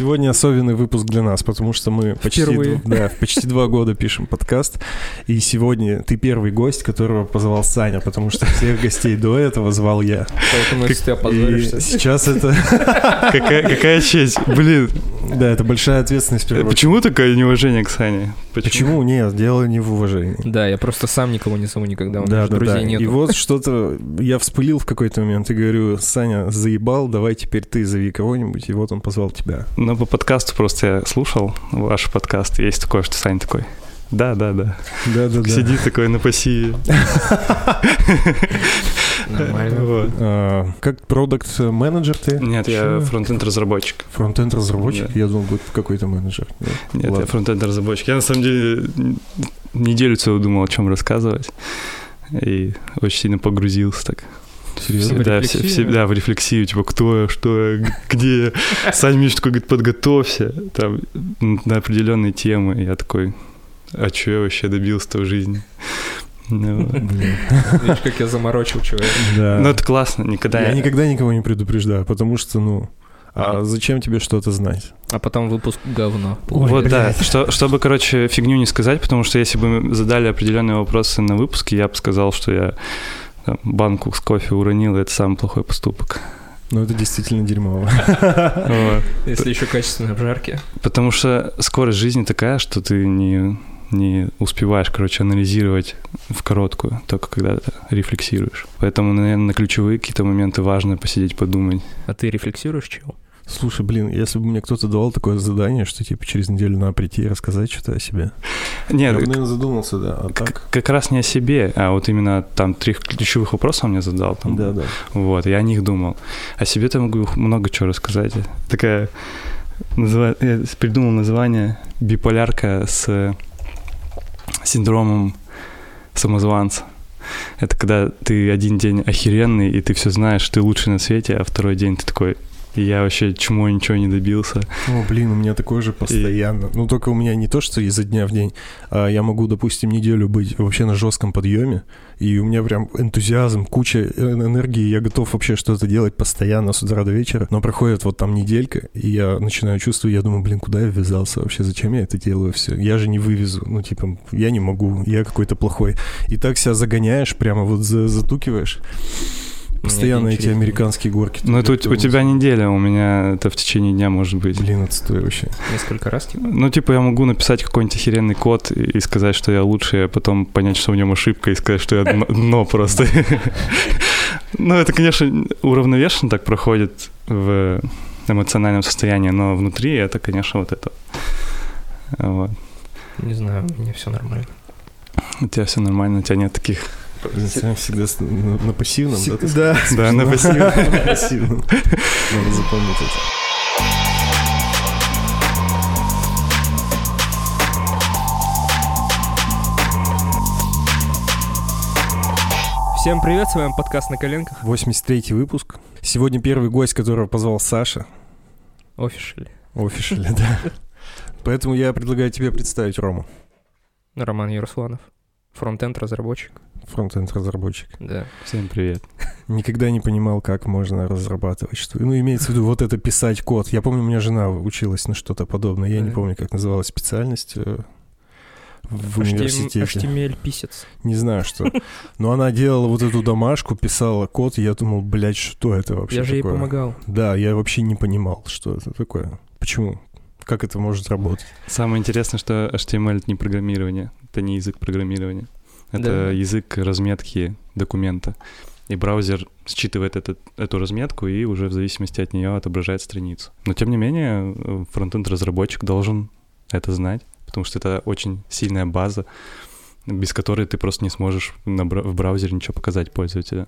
Сегодня особенный выпуск для нас, потому что мы почти, Впервые. да, почти два года пишем подкаст. И сегодня ты первый гость, которого позвал Саня, потому что всех гостей до этого звал я. Поэтому если ты опозоришься... сейчас это... Какая, честь. Блин, Да, это большая ответственность. почему такое неуважение к Сане? Почему? Нет, дело не в уважении. Да, я просто сам никого не зову никогда, у меня друзей да. нету. И вот что-то я вспылил в какой-то момент и говорю, Саня, заебал, давай теперь ты зови кого-нибудь, и вот он позвал тебя. Ну, по подкасту просто я слушал ваш подкаст. Есть такое, что Саня такой. Да, да, да. Да, да, Сидит такой на пассиве. Нормально. А, как продукт-менеджер ты? Нет, я Чё? фронтенд-разработчик. Фронтенд разработчик? Да. Я думал, будет какой-то менеджер. Нет? Нет, я фронтенд-разработчик. Я на самом деле неделю целую думал, о чем рассказывать. И очень сильно погрузился так. Серьезно? Да, В все- рефлексию? все- да, в рефлексию, типа, кто я, что я, где я. Саня мне такой говорит, подготовься там, на определенные темы. Я такой, а что я вообще добился-то в жизни? Ну, вот. Видишь, как я заморочил человека. Да. Ну, это классно, никогда... Я никогда никого не предупреждаю, потому что, ну, а зачем тебе что-то знать? А потом выпуск говно. Вот, Ой, да, блядь. что, чтобы, короче, фигню не сказать, потому что если бы мы задали определенные вопросы на выпуске, я бы сказал, что я там, банку с кофе уронил, это самый плохой поступок. Ну, это действительно дерьмово. Если еще качественные обжарки. Потому что скорость жизни такая, что ты не, не успеваешь, короче, анализировать в короткую, только когда ты рефлексируешь. Поэтому, наверное, на ключевые какие-то моменты важно посидеть, подумать. А ты рефлексируешь чего? Слушай, блин, если бы мне кто-то давал такое задание, что, типа, через неделю надо прийти и рассказать что-то о себе. Нет, Я бы, наверное, задумался, да, а так... как раз не о себе, а вот именно там три ключевых вопроса он мне задал. Там, Да, да. Вот, я о них думал. О себе-то могу много чего рассказать. Такая, называ- я придумал название «Биполярка с синдромом самозванца». Это когда ты один день охеренный, и ты все знаешь, ты лучший на свете, а второй день ты такой, я вообще чему ничего не добился. О, блин, у меня такое же постоянно. Ну, только у меня не то, что изо дня в день, а я могу, допустим, неделю быть вообще на жестком подъеме, и у меня прям энтузиазм, куча энергии, я готов вообще что-то делать постоянно с утра до вечера, но проходит вот там неделька, и я начинаю чувствовать, я думаю, блин, куда я ввязался вообще, зачем я это делаю все? Я же не вывезу, ну, типа, я не могу, я какой-то плохой. И так себя загоняешь, прямо вот за- затукиваешь. Постоянно эти американские горки. Ну, это у, у тебя неделя, у меня это в течение дня может быть. Блин, отстой вообще. Несколько раз, типа? Ну, типа, я могу написать какой-нибудь охеренный код и, сказать, что я лучший, а потом понять, что в нем ошибка, и сказать, что я дно, дно просто. Ну, это, конечно, уравновешенно так проходит в эмоциональном состоянии, но внутри это, конечно, вот это. Вот. Не знаю, у меня все нормально. У тебя все нормально, у тебя нет таких... Сам всегда на, пассивном, да? Да. Да, на пассивном. На пассивном. Надо запомнить это. Всем привет, с вами подкаст «На коленках». 83-й выпуск. Сегодня первый гость, которого позвал Саша. Офишели. Офишели, да. Поэтому я предлагаю тебе представить Рому. Роман Ярусланов. Фронтенд разработчик. Фронтенд-разработчик. Да. Всем привет. Никогда не понимал, как можно разрабатывать что Ну, имеется в виду вот это писать код. Я помню, у меня жена училась на что-то подобное. Я не Мгм. помню, как называлась специальность э, в HTML университете. HTML-писец. Не знаю, что. Но она делала вот эту домашку, писала код, и я думал, блядь, что это вообще Я же ей такое? помогал. Да, я вообще не понимал, что это такое. Почему? Как это может работать? Самое интересное, что HTML — это не программирование, это не язык программирования. Это Да. язык разметки документа. И браузер считывает этот, эту разметку и уже в зависимости от нее отображает страницу. Но тем не менее, фронтенд-разработчик должен это знать, потому что это очень сильная база, без которой ты просто не сможешь на бра- в браузере ничего показать пользователю.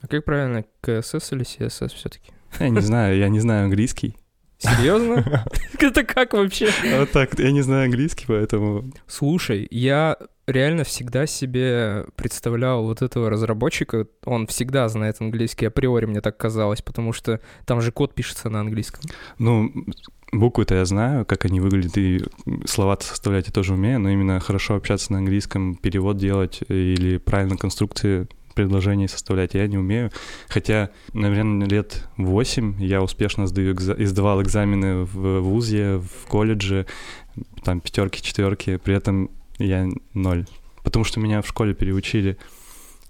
А как правильно, CSS или CSS все-таки? Я не знаю, я не знаю английский. Серьезно? Это как вообще? Вот так, я не знаю английский, поэтому... Слушай, я реально всегда себе представлял вот этого разработчика, он всегда знает английский, априори мне так казалось, потому что там же код пишется на английском. Ну, буквы-то я знаю, как они выглядят, и слова-то составлять я тоже умею, но именно хорошо общаться на английском, перевод делать или правильно конструкции предложений составлять, я не умею. Хотя, наверное, лет 8 я успешно сдаю, издавал экзамены в ВУЗе, в колледже, там пятерки, четверки, при этом я ноль. Потому что меня в школе переучили.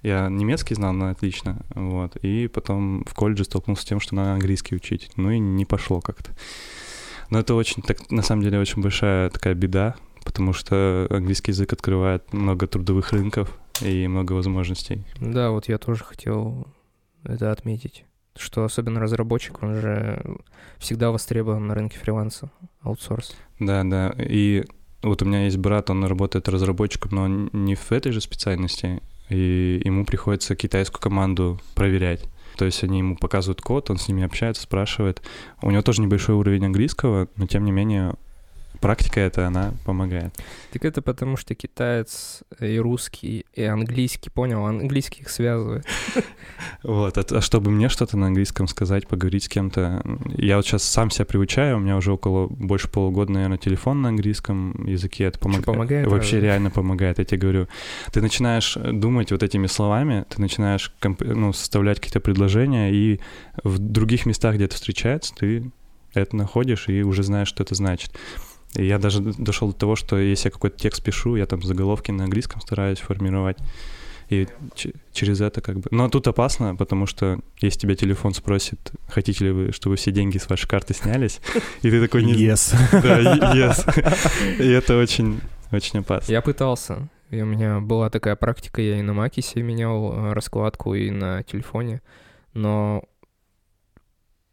Я немецкий знал, но отлично, вот. И потом в колледже столкнулся с тем, что надо английский учить. Ну и не пошло как-то. Но это очень, так, на самом деле, очень большая такая беда, потому что английский язык открывает много трудовых рынков и много возможностей. Да, вот я тоже хотел это отметить, что особенно разработчик, он же всегда востребован на рынке фриланса, аутсорс. Да, да, и вот у меня есть брат, он работает разработчиком, но не в этой же специальности, и ему приходится китайскую команду проверять. То есть они ему показывают код, он с ними общается, спрашивает. У него тоже небольшой уровень английского, но тем не менее практика это, она помогает. Так это потому, что китаец и русский, и английский, понял, английский их связывает. Вот, а, а чтобы мне что-то на английском сказать, поговорить с кем-то, я вот сейчас сам себя приучаю, у меня уже около больше полугода, наверное, телефон на английском языке, это помогает. помогает Вообще разве? реально помогает, я тебе говорю. Ты начинаешь думать вот этими словами, ты начинаешь ну, составлять какие-то предложения, и в других местах, где это встречается, ты это находишь и уже знаешь, что это значит. И я даже дошел до того, что если я какой-то текст пишу, я там заголовки на английском стараюсь формировать. И через это как бы... Но тут опасно, потому что если тебя телефон спросит, хотите ли вы, чтобы все деньги с вашей карты снялись, и ты такой... Не... Yes. Да, yes. И это очень, очень опасно. Я пытался. И у меня была такая практика, я и на Макисе менял э, раскладку, и на телефоне. Но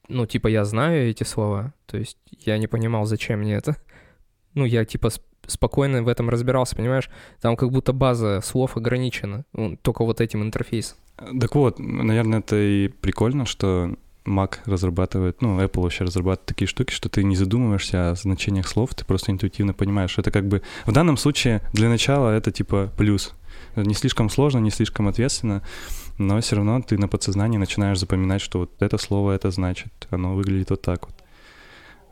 ну, типа, я знаю эти слова, то есть я не понимал, зачем мне это ну, я типа спокойно в этом разбирался, понимаешь? Там как будто база слов ограничена, только вот этим интерфейсом. Так вот, наверное, это и прикольно, что Mac разрабатывает, ну, Apple вообще разрабатывает такие штуки, что ты не задумываешься о значениях слов, ты просто интуитивно понимаешь. Это как бы в данном случае для начала это типа плюс. Не слишком сложно, не слишком ответственно, но все равно ты на подсознании начинаешь запоминать, что вот это слово это значит, оно выглядит вот так вот.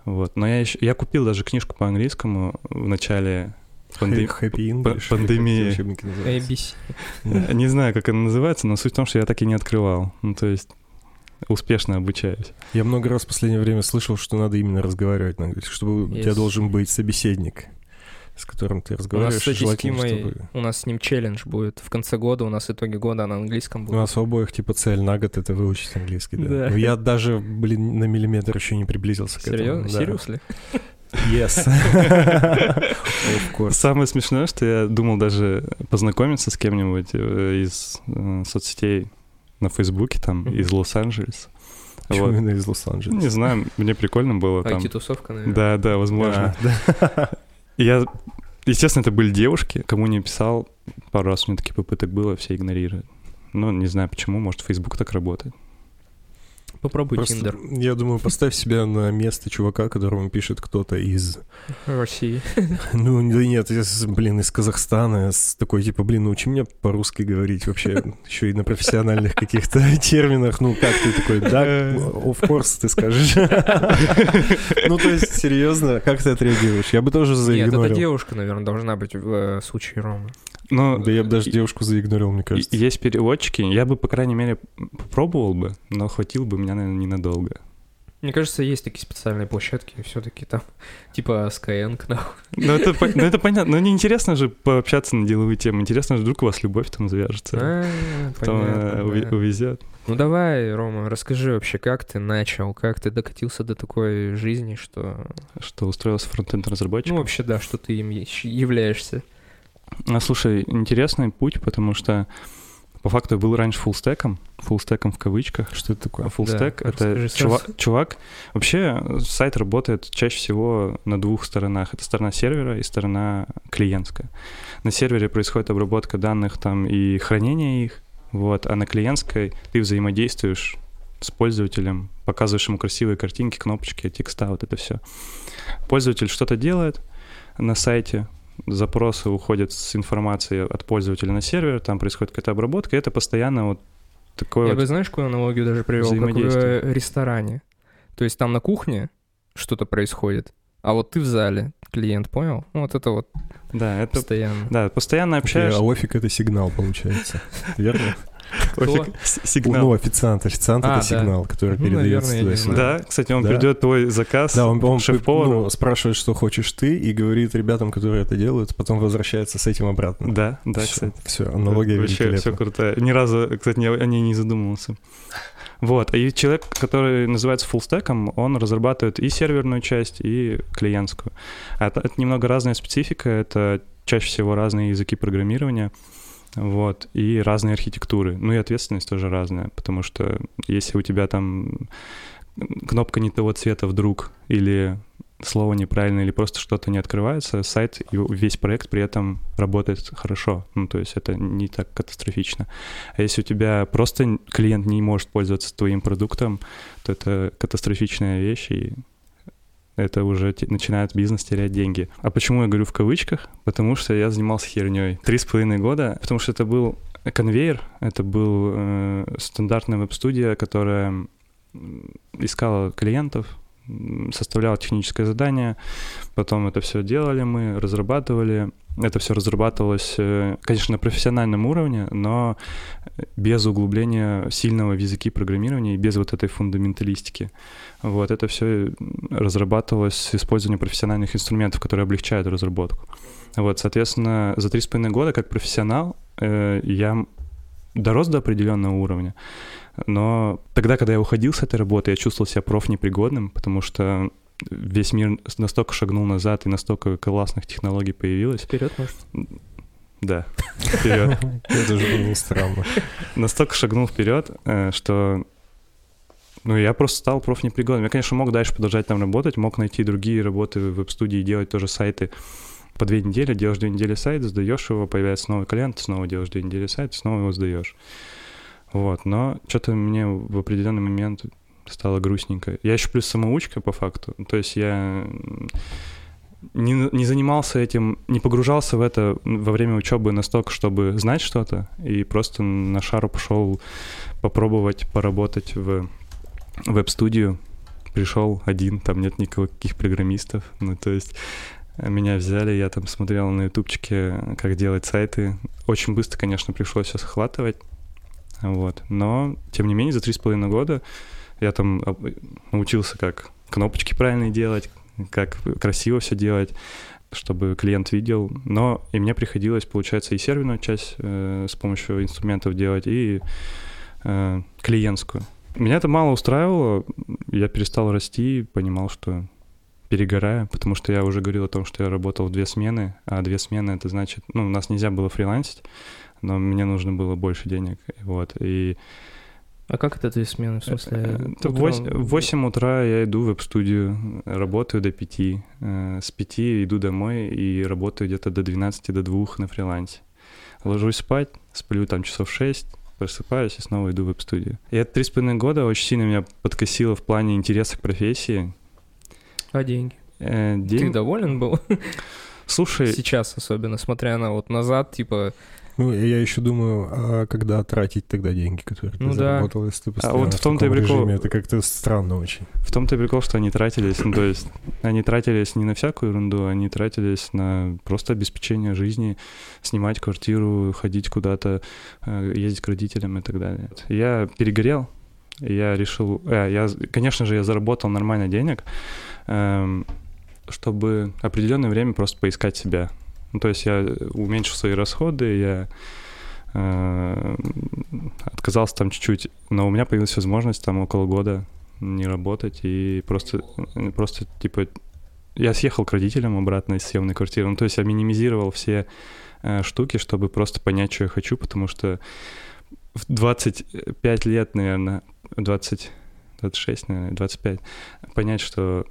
Вот. Но я еще, я купил даже книжку по английскому в начале пандем... Happy English, пандемии. ABC. Не знаю, как она называется, но суть в том, что я так и не открывал. Ну, то есть успешно обучаюсь. Я много раз в последнее время слышал, что надо именно разговаривать на английском, чтобы yes. у тебя должен быть собеседник с которым ты разговариваешь. У нас, кстати, с Тимой, чтобы... у нас с ним челлендж будет в конце года, у нас итоги года на английском будет. У нас у обоих, типа, цель на год — это выучить английский, да. да. Я даже, блин, на миллиметр еще не приблизился к этому. Серьезно? Да. Yes. Самое смешное, что я думал даже познакомиться с кем-нибудь э, из э, соцсетей на Фейсбуке, там, из Лос-Анджелеса. Почему вот. именно из Лос-Анджелеса? Не знаю, мне прикольно было. Там... IT-тусовка, наверное. Да, да, возможно. А, я, естественно, это были девушки, кому не писал, пару раз у меня таких попыток было, все игнорируют. Ну, не знаю почему, может, Facebook так работает. Попробуй Просто, Тиндер. Я думаю, поставь себя на место чувака, которому пишет кто-то из... России. Ну, да нет, блин, из Казахстана, с такой, типа, блин, научи меня по-русски говорить вообще, еще и на профессиональных каких-то терминах. Ну, как ты такой, да, of course, ты скажешь. Ну, то есть, серьезно, как ты отреагируешь? Я бы тоже заигнорил. Нет, это девушка, наверное, должна быть в э, случае Ромы. Но да я бы даже девушку заигнорил, мне кажется. Есть переводчики, я бы, по крайней мере, попробовал бы, но хватил бы меня, наверное, ненадолго. Мне кажется, есть такие специальные площадки, все-таки там, типа Skyeng, нахуй. Ну это, ну, это понятно, но неинтересно же пообщаться на деловые темы, интересно же, вдруг у вас любовь там завяжется, а, потом понятно, да. увезет. Ну давай, Рома, расскажи вообще, как ты начал, как ты докатился до такой жизни, что... Что устроился фронтенд-разработчиком? Ну вообще, да, что ты им являешься. А, слушай, интересный путь, потому что по факту я был раньше фуллстеком, фуллстеком в кавычках. Что это такое? Фуллстек да, — это чувак, чувак... Вообще сайт работает чаще всего на двух сторонах. Это сторона сервера и сторона клиентская. На сервере происходит обработка данных там и хранение их, вот, а на клиентской ты взаимодействуешь с пользователем, показываешь ему красивые картинки, кнопочки, текста, вот это все. Пользователь что-то делает на сайте, запросы уходят с информацией от пользователя на сервер, там происходит какая-то обработка, и это постоянно вот такое Я вот бы, знаешь, какую аналогию даже привел? Как в ресторане. То есть там на кухне что-то происходит, а вот ты в зале, клиент, понял? Ну, вот это вот да, это постоянно. Да, постоянно общаешься. А офиг — это сигнал, получается, верно? Сигнал. Ну, официант. Официант А, это да. сигнал, который Ну, передается. Да, кстати, он Да. придет твой заказ Да, он, шеф-повару. ну, спрашивает, что хочешь ты, и говорит ребятам, которые это делают, потом возвращается с этим обратно. Да, да, все, кстати. все, аналогия Вообще все круто. Ни разу, кстати, о ней не задумывался. Вот, и человек, который называется фуллстеком, он разрабатывает и серверную часть, и клиентскую. А Это, это немного разная специфика, это чаще всего разные языки программирования, вот, и разные архитектуры. Ну и ответственность тоже разная, потому что если у тебя там кнопка не того цвета вдруг, или слово неправильно, или просто что-то не открывается, сайт и весь проект при этом работает хорошо. Ну, то есть это не так катастрофично. А если у тебя просто клиент не может пользоваться твоим продуктом, то это катастрофичная вещь, и это уже те- начинает бизнес терять деньги. А почему я говорю в кавычках? Потому что я занимался херней. Три с половиной года, потому что это был конвейер, это был э, стандартная веб-студия, которая искала клиентов, м, составляла техническое задание, потом это все делали мы, разрабатывали. Это все разрабатывалось, э, конечно, на профессиональном уровне, но без углубления сильного в языки программирования и без вот этой фундаменталистики. Вот это все разрабатывалось с использованием профессиональных инструментов, которые облегчают разработку. Вот, соответственно, за три с половиной года как профессионал э, я дорос до определенного уровня, но тогда, когда я уходил с этой работы, я чувствовал себя профнепригодным, потому что весь мир настолько шагнул назад и настолько классных технологий появилось. Вперед, может? Да, вперед. Это же было странно. Настолько шагнул вперед, э, что ну, я просто стал профнепригодным. Я, конечно, мог дальше продолжать там работать, мог найти другие работы в веб-студии, делать тоже сайты по две недели, делаешь две недели сайт, сдаешь его, появляется новый клиент, снова делаешь две недели сайт, снова его сдаешь. Вот, но что-то мне в определенный момент стало грустненько. Я еще плюс самоучка по факту. То есть я не, не занимался этим, не погружался в это во время учебы настолько, чтобы знать что-то, и просто на шару пошел попробовать поработать в веб-студию. Пришел один, там нет никаких программистов. Ну, то есть меня взяли, я там смотрел на ютубчике, как делать сайты. Очень быстро, конечно, пришлось все схватывать. Вот. Но, тем не менее, за три с половиной года я там научился, как кнопочки правильно делать, как красиво все делать, чтобы клиент видел. Но и мне приходилось, получается, и серверную часть э, с помощью инструментов делать, и э, клиентскую. Меня это мало устраивало, я перестал расти, понимал, что перегораю, потому что я уже говорил о том, что я работал в две смены, а две смены это значит, ну, у нас нельзя было фрилансить, но мне нужно было больше денег, вот, и А как это две смены, в смысле? Э, в утром? вось- в 8 утра я иду в веб-студию, работаю до 5. э, С 5 иду домой и работаю где-то до 12, до 2 на фрилансе. Ложусь спать, сплю там часов 6, просыпаюсь и снова иду в веб-студию. И это три с половиной года очень сильно меня подкосило в плане интереса к профессии. А деньги? Э, Ты день- доволен был? Слушай, Сейчас особенно, смотря на вот назад, типа, Ну, я еще думаю, а когда тратить тогда деньги, которые ты Ну да. заработал, если ты постоянно вот в том-то и таком прикол. режиме? Это как-то странно очень. В том-то и прикол, что они тратились, ну, то есть они тратились не на всякую ерунду, они тратились на просто обеспечение жизни, снимать квартиру, ходить куда-то, э, ездить к родителям и так далее. Я перегорел, я решил, э, я, конечно же, я заработал нормально денег, чтобы определенное время просто поискать себя. Ну, то есть я уменьшил свои расходы, я э, отказался там чуть-чуть, но у меня появилась возможность там около года не работать и просто, просто типа я съехал к родителям обратно из съемной квартиры. Ну, то есть я минимизировал все э, штуки, чтобы просто понять, что я хочу, потому что в 25 лет, наверное, 20, 26, наверное, 25, понять, что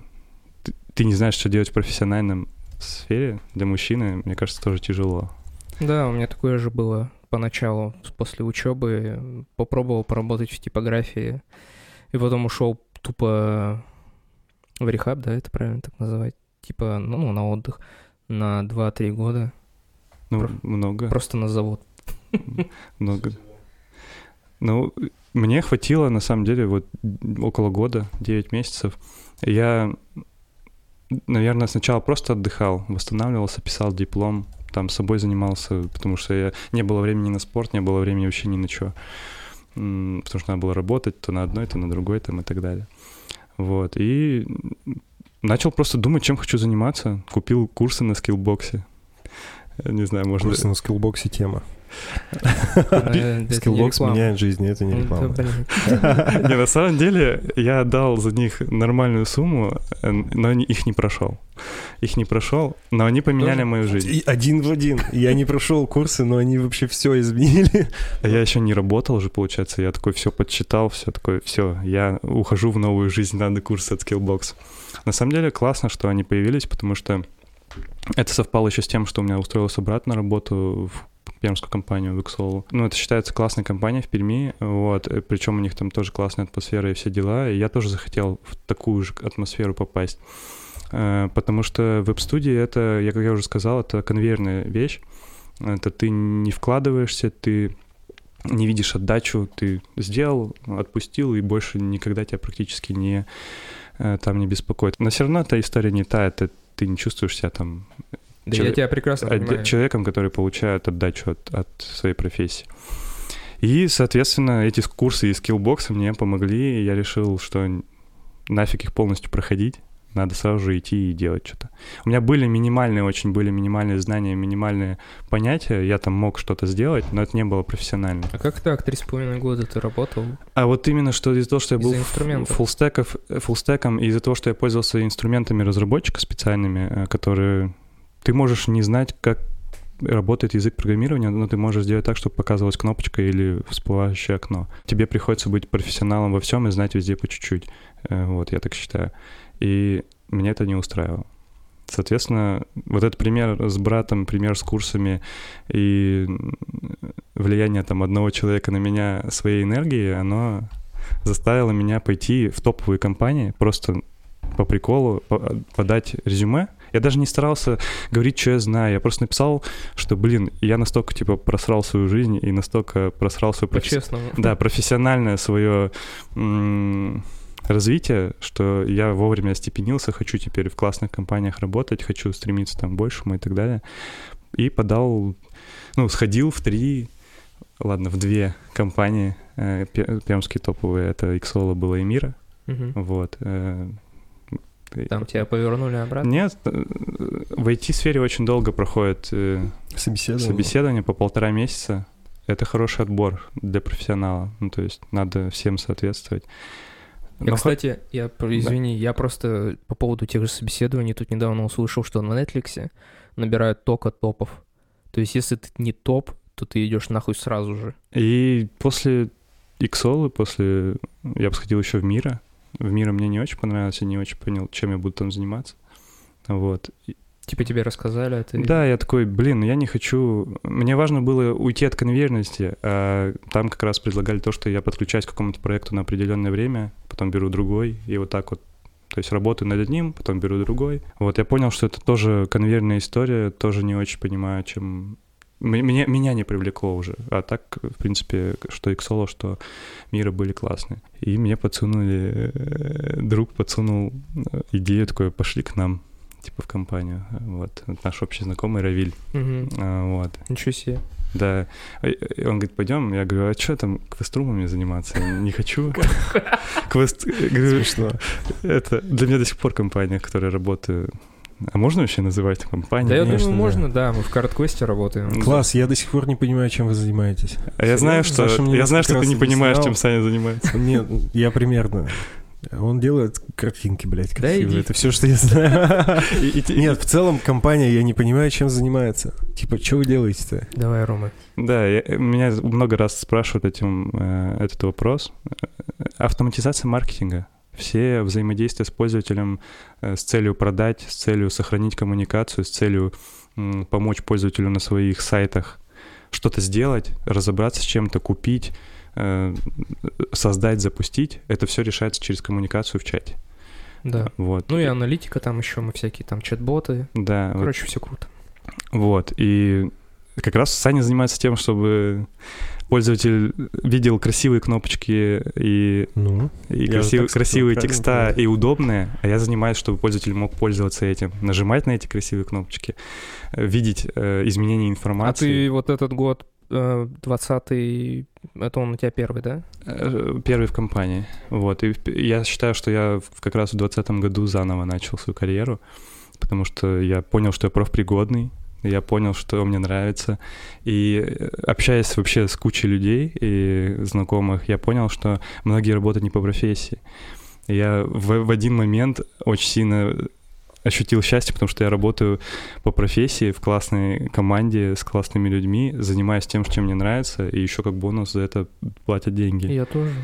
ты, не знаешь, что делать в профессиональном сфере для мужчины, мне кажется, тоже тяжело. да, у меня такое же было поначалу, после учебы. Попробовал поработать в типографии, и потом ушел тупо в рехаб, да, это правильно так называть? Типа, ну, ну, на отдых на 2-3 года, Ну, Про- много. просто на завод. Много. Ну, мне хватило, на самом деле, вот около года, 9 месяцев. Я, наверное, сначала просто отдыхал, восстанавливался, писал диплом, там собой занимался, потому что я... не было времени на спорт, не было времени вообще ни на что. потому что надо было работать то на одной, то на другой там и так далее. Вот, и начал просто думать, чем хочу заниматься. Купил курсы на Skillbox е. Не знаю, может... Курсы на Skillbox е тема. Э, Skillbox меняет жизнь, это не Ну, реклама. Не, на самом деле, я отдал за них нормальную сумму, э, но их не прошел. Их не прошел, но они поменяли Тоже? мою жизнь. Один в один. Я не прошел курсы, но они вообще все изменили. А я еще не работал же, получается. Я такой все подсчитал, все такое, все, я ухожу в новую жизнь, надо курс от Skillbox. На самом деле классно, что они появились, потому что это совпало еще с тем, что у меня устроился брат на работу в пермскую компанию Xolo. Ну, это считается классной компанией в Перми, вот, причем у них там тоже классная атмосфера и все дела, и я тоже захотел в такую же атмосферу попасть. Э, Потому что веб-студии это, я, как я уже сказал, это конвейерная вещь. Это ты не вкладываешься, ты не видишь отдачу, ты сделал, отпустил, и больше никогда тебя практически не э, там не беспокоит. Но все равно эта история не та, это ты не чувствуешь себя там Да я Человек- тебя прекрасно отде- понимаю. человеком, который получает отдачу от, от своей профессии. И, соответственно, эти курсы из скиллбокса мне помогли, и я решил, что нафиг их полностью проходить, надо сразу же идти и делать что-то. У меня были минимальные, очень были минимальные знания, минимальные понятия, я там мог что-то сделать, но это не было профессионально. А как так, три с половиной года ты работал? А вот именно что из-за того, что я был фуллстеков, фуллстеком, и из-за того, что я пользовался инструментами разработчика специальными, э, которые ты можешь не знать, как работает язык программирования, но ты можешь сделать так, чтобы показывалась кнопочка или всплывающее окно. Тебе приходится быть профессионалом во всем и знать везде по чуть-чуть. Э, Вот, я так считаю. И меня это не устраивало. Соответственно, вот этот пример с братом, пример с курсами и влияние там одного человека на меня своей энергией, оно заставило меня пойти в топовые компании, просто по приколу по- подать резюме. Я даже не старался говорить, что я знаю. Я просто написал, что, блин, я настолько, типа, просрал свою жизнь и настолько просрал свою професс- да, профессиональное свое развитие, что я вовремя остепенился, хочу теперь в классных компаниях работать, хочу стремиться там большему и так далее. И подал, ну, сходил в три, ладно, в две компании э, пе- пермские топовые, это Иксола было и Мира, Мгм. вот. э, Там тебя повернули обратно? Нет, э, в IT-сфере очень долго проходит э, Собеседование. собеседование по полтора месяца. Это хороший отбор для профессионала. Ну, то есть надо всем соответствовать. Я, Но кстати, я, извини, я просто по поводу тех же собеседований тут недавно услышал, что на Netflix набирают только топов. То есть, если ты не топ, то ты идешь нахуй сразу же. И после Иксолы, после... Я бы сходил еще в Мира. В Мира мне не очень понравилось, я не очень понял, чем я буду там заниматься. Вот. Типа тебе рассказали, а ты... Да, я такой, блин, я не хочу... Мне важно было уйти от конвейерности, а там как раз предлагали то, что я подключаюсь к какому-то проекту на определенное время, потом беру другой, и вот так вот то есть работаю над одним, потом беру другой. Вот я понял, что это тоже конвейерная история, тоже не очень понимаю, чем... Меня, меня не привлекло уже. А так, в принципе, что Иксоло, что Мира были классные. И мне подсунули... э, Друг подсунул э, идею такой, пошли к нам, типа в компанию. Вот. Наш общий знакомый Равиль. Мгм. А, Вот. Ничего себе. Да. Он говорит, пойдем. Я говорю, а что там квеструмами заниматься? Не хочу. Квест... говорю, Смешно. это для меня до сих пор компания, в которой работаю. А можно вообще называть компанию? Да я конечно, думаю, да. можно, да, мы в картквесте работаем. Класс, я до сих пор не понимаю, чем вы занимаетесь. А я знаю, что я знаю, что ты не понимаешь, чем Саня занимается. Нет, я примерно. Он делает картинки, блядь, Да красивые. иди. Это все, что я знаю. Нет, в целом компания, я не понимаю, чем занимается. Типа, что вы делаете-то? Давай, Рома. Да, я- меня много раз спрашивают этим, э, этот вопрос. Э, Автоматизация маркетинга. Все взаимодействия с пользователем э, с целью продать, с целью сохранить коммуникацию, с целью помочь пользователю на своих сайтах что-то сделать, разобраться с чем-то, купить, э, создать, запустить. Это все решается через коммуникацию в чате. Да. Вот. Ну и аналитика там еще, мы всякие там чат-боты. Да, вот Короче, все круто. Вот, и как раз Саня занимается тем, чтобы пользователь видел красивые кнопочки и, Ну, и красив- сказал, красивые текста правильно. и удобные, а я занимаюсь, чтобы пользователь мог пользоваться этим, нажимать на эти красивые кнопочки, э, видеть э, изменения А информации. ты вот этот год 20 это он у тебя первый, да? Э, первый в компании. Вот. И я считаю, что я как раз в 2020 году заново начал свою карьеру, потому что я понял, что я профпригодный, я понял, что мне нравится. И э, общаясь вообще с кучей людей и знакомых, я понял, что многие работают не по профессии. Я в, в один момент очень сильно ощутил счастье, потому что я работаю по профессии в классной команде с классными людьми, занимаюсь тем, чем мне нравится, и еще как бонус за это платят деньги. Я тоже.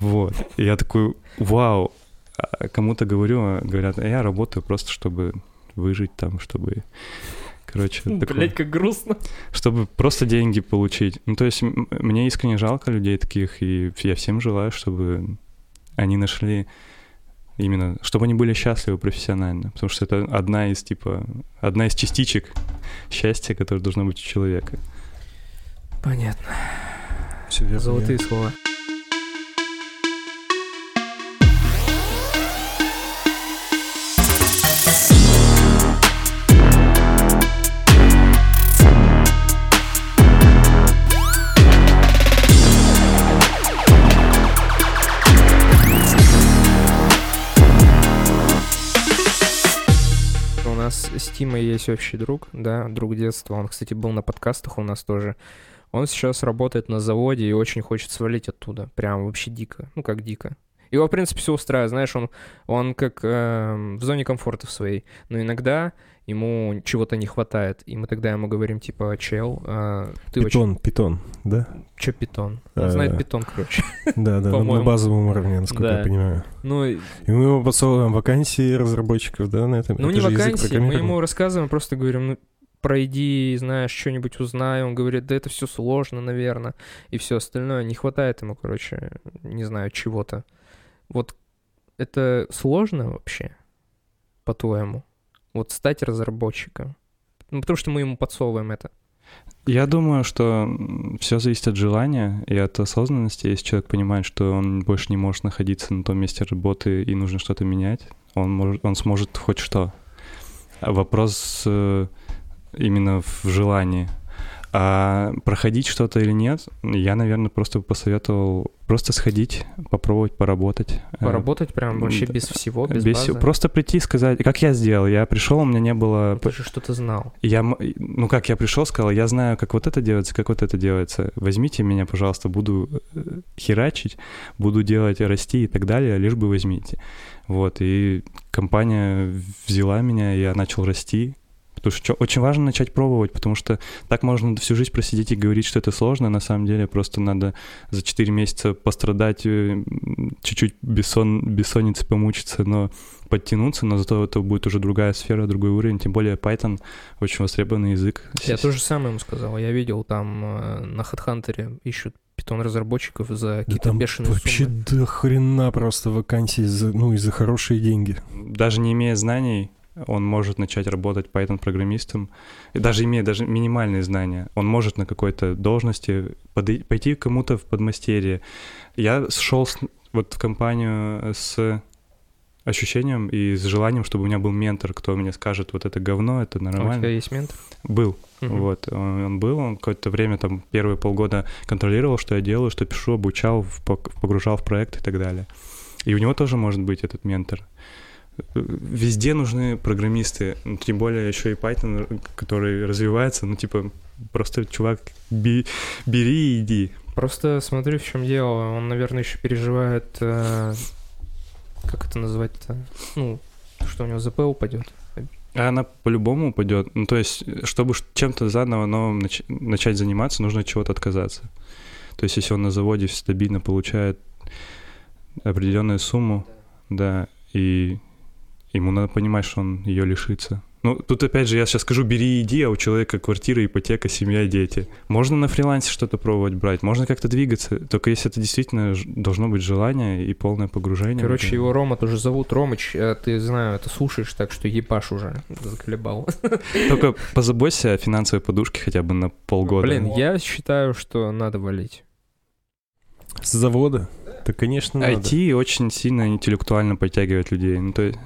Вот. И я такой, вау. А кому-то говорю, а говорят, я работаю просто, чтобы выжить там, чтобы... Короче, такое, Блять, как грустно. Чтобы просто деньги получить. Ну, то есть мне искренне жалко людей таких, и я всем желаю, чтобы они нашли Именно, чтобы они были счастливы профессионально, потому что это одна из, типа, одна из частичек счастья, которая должна быть у человека. Понятно. Все верно. Золотые слова. Тима есть общий друг, да, друг детства. Он, кстати, был на подкастах у нас тоже. Он сейчас работает на заводе и очень хочет свалить оттуда. Прям вообще дико. Ну, как дико. Его, в принципе, все устраивает. Знаешь, он, он как э, в зоне комфорта в своей. Но иногда ему чего-то не хватает. И мы тогда ему говорим, типа, чел, э, ты Питон, очень... питон, да? Че питон? Он а, знает питон, короче. Да, да, на базовом уровне, насколько я понимаю. Ну, и мы ему подсовываем вакансии разработчиков, да, на этом? Ну, не вакансии, мы ему рассказываем, просто говорим, ну, пройди, знаешь, что-нибудь узнай. Он говорит, да это все сложно, наверное, и все остальное. Не хватает ему, короче, не знаю, чего-то. Вот это сложно вообще, по-твоему? Вот стать разработчиком. Ну, потому что мы ему подсовываем это. Я думаю, что все зависит от желания и от осознанности. Если человек понимает, что он больше не может находиться на том месте работы и нужно что-то менять, он, может, он сможет хоть что. А вопрос э, именно в желании. А проходить что-то или нет, я, наверное, просто посоветовал просто сходить, попробовать поработать. Э, поработать прям вообще без всего, без, без базы? Просто прийти и сказать, как я сделал. Я пришел, у меня не было... Ты же что-то знал. Я, ну как я пришел, сказал, я знаю, как вот это делается, как вот это делается. Возьмите меня, пожалуйста, буду э, херачить, буду делать, расти и так далее, лишь бы возьмите. Вот, и компания взяла меня, я начал расти, Потому что очень важно начать пробовать, потому что так можно всю жизнь просидеть и говорить, что это сложно. На самом деле просто надо за 4 месяца пострадать, э, чуть-чуть бессон, бессонницы помучиться, но подтянуться, но зато это будет уже другая сфера, другой уровень. Тем более Python очень востребованный язык. Я то же самое ему сказал. Я видел там э, на HeadHunter ищут питон разработчиков за какие-то да бешеные вообще суммы. до хрена просто вакансий, за, ну, и за хорошие деньги. Даже не имея знаний, он может начать работать Python-программистом, даже имея даже минимальные знания, он может на какой-то должности под, пойти кому-то в подмастерье. Я шел с, вот в компанию с ощущением и с желанием, чтобы у меня был ментор, кто мне скажет, вот это говно, это нормально. А у тебя есть ментор? Был. Угу. Вот, он, он был, он какое-то время, там, первые полгода контролировал, что я делаю, что пишу, обучал, погружал в проект и так далее. И у него тоже может быть этот ментор везде нужны программисты, ну, тем более еще и Python, который развивается, ну, типа, просто, чувак, би, бери и иди. Просто смотри, в чем дело. Он, наверное, еще переживает, э, как это назвать-то, ну, что у него ЗП упадет. А она по-любому упадет. Ну, то есть, чтобы чем-то заново новым нач- начать заниматься, нужно от чего-то отказаться. То есть, если он на заводе стабильно получает определенную сумму, да, да и ему надо понимать, что он ее лишится. Ну, тут опять же, я сейчас скажу, бери и иди, а у человека квартира, ипотека, семья, дети. Можно на фрилансе что-то пробовать брать, можно как-то двигаться, только если это действительно должно быть желание и полное погружение. Короче, его Рома тоже зовут Ромыч, а ты, знаю, это слушаешь, так что ебаш уже, заколебал. Только позаботься о финансовой подушке хотя бы на полгода. Блин, я считаю, что надо валить. С завода? Да, конечно, надо. IT очень сильно интеллектуально подтягивает людей. Ну, то есть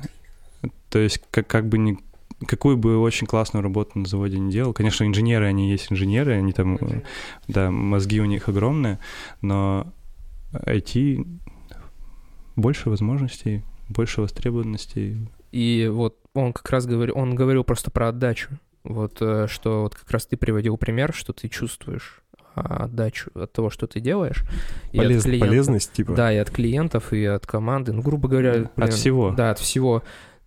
то есть как, как бы не какую бы очень классную работу на заводе не делал, конечно, инженеры, они есть инженеры, они там, э, да, мозги у них огромные, но IT больше возможностей, больше востребованностей. И вот он как раз говорил, он говорил просто про отдачу. Вот э, что вот как раз ты приводил пример, что ты чувствуешь а, отдачу от того, что ты делаешь. И Полез, от клиентов, полезность, типа. Да, и от клиентов, и от команды. Ну, грубо говоря, блин, от всего. Да, от всего.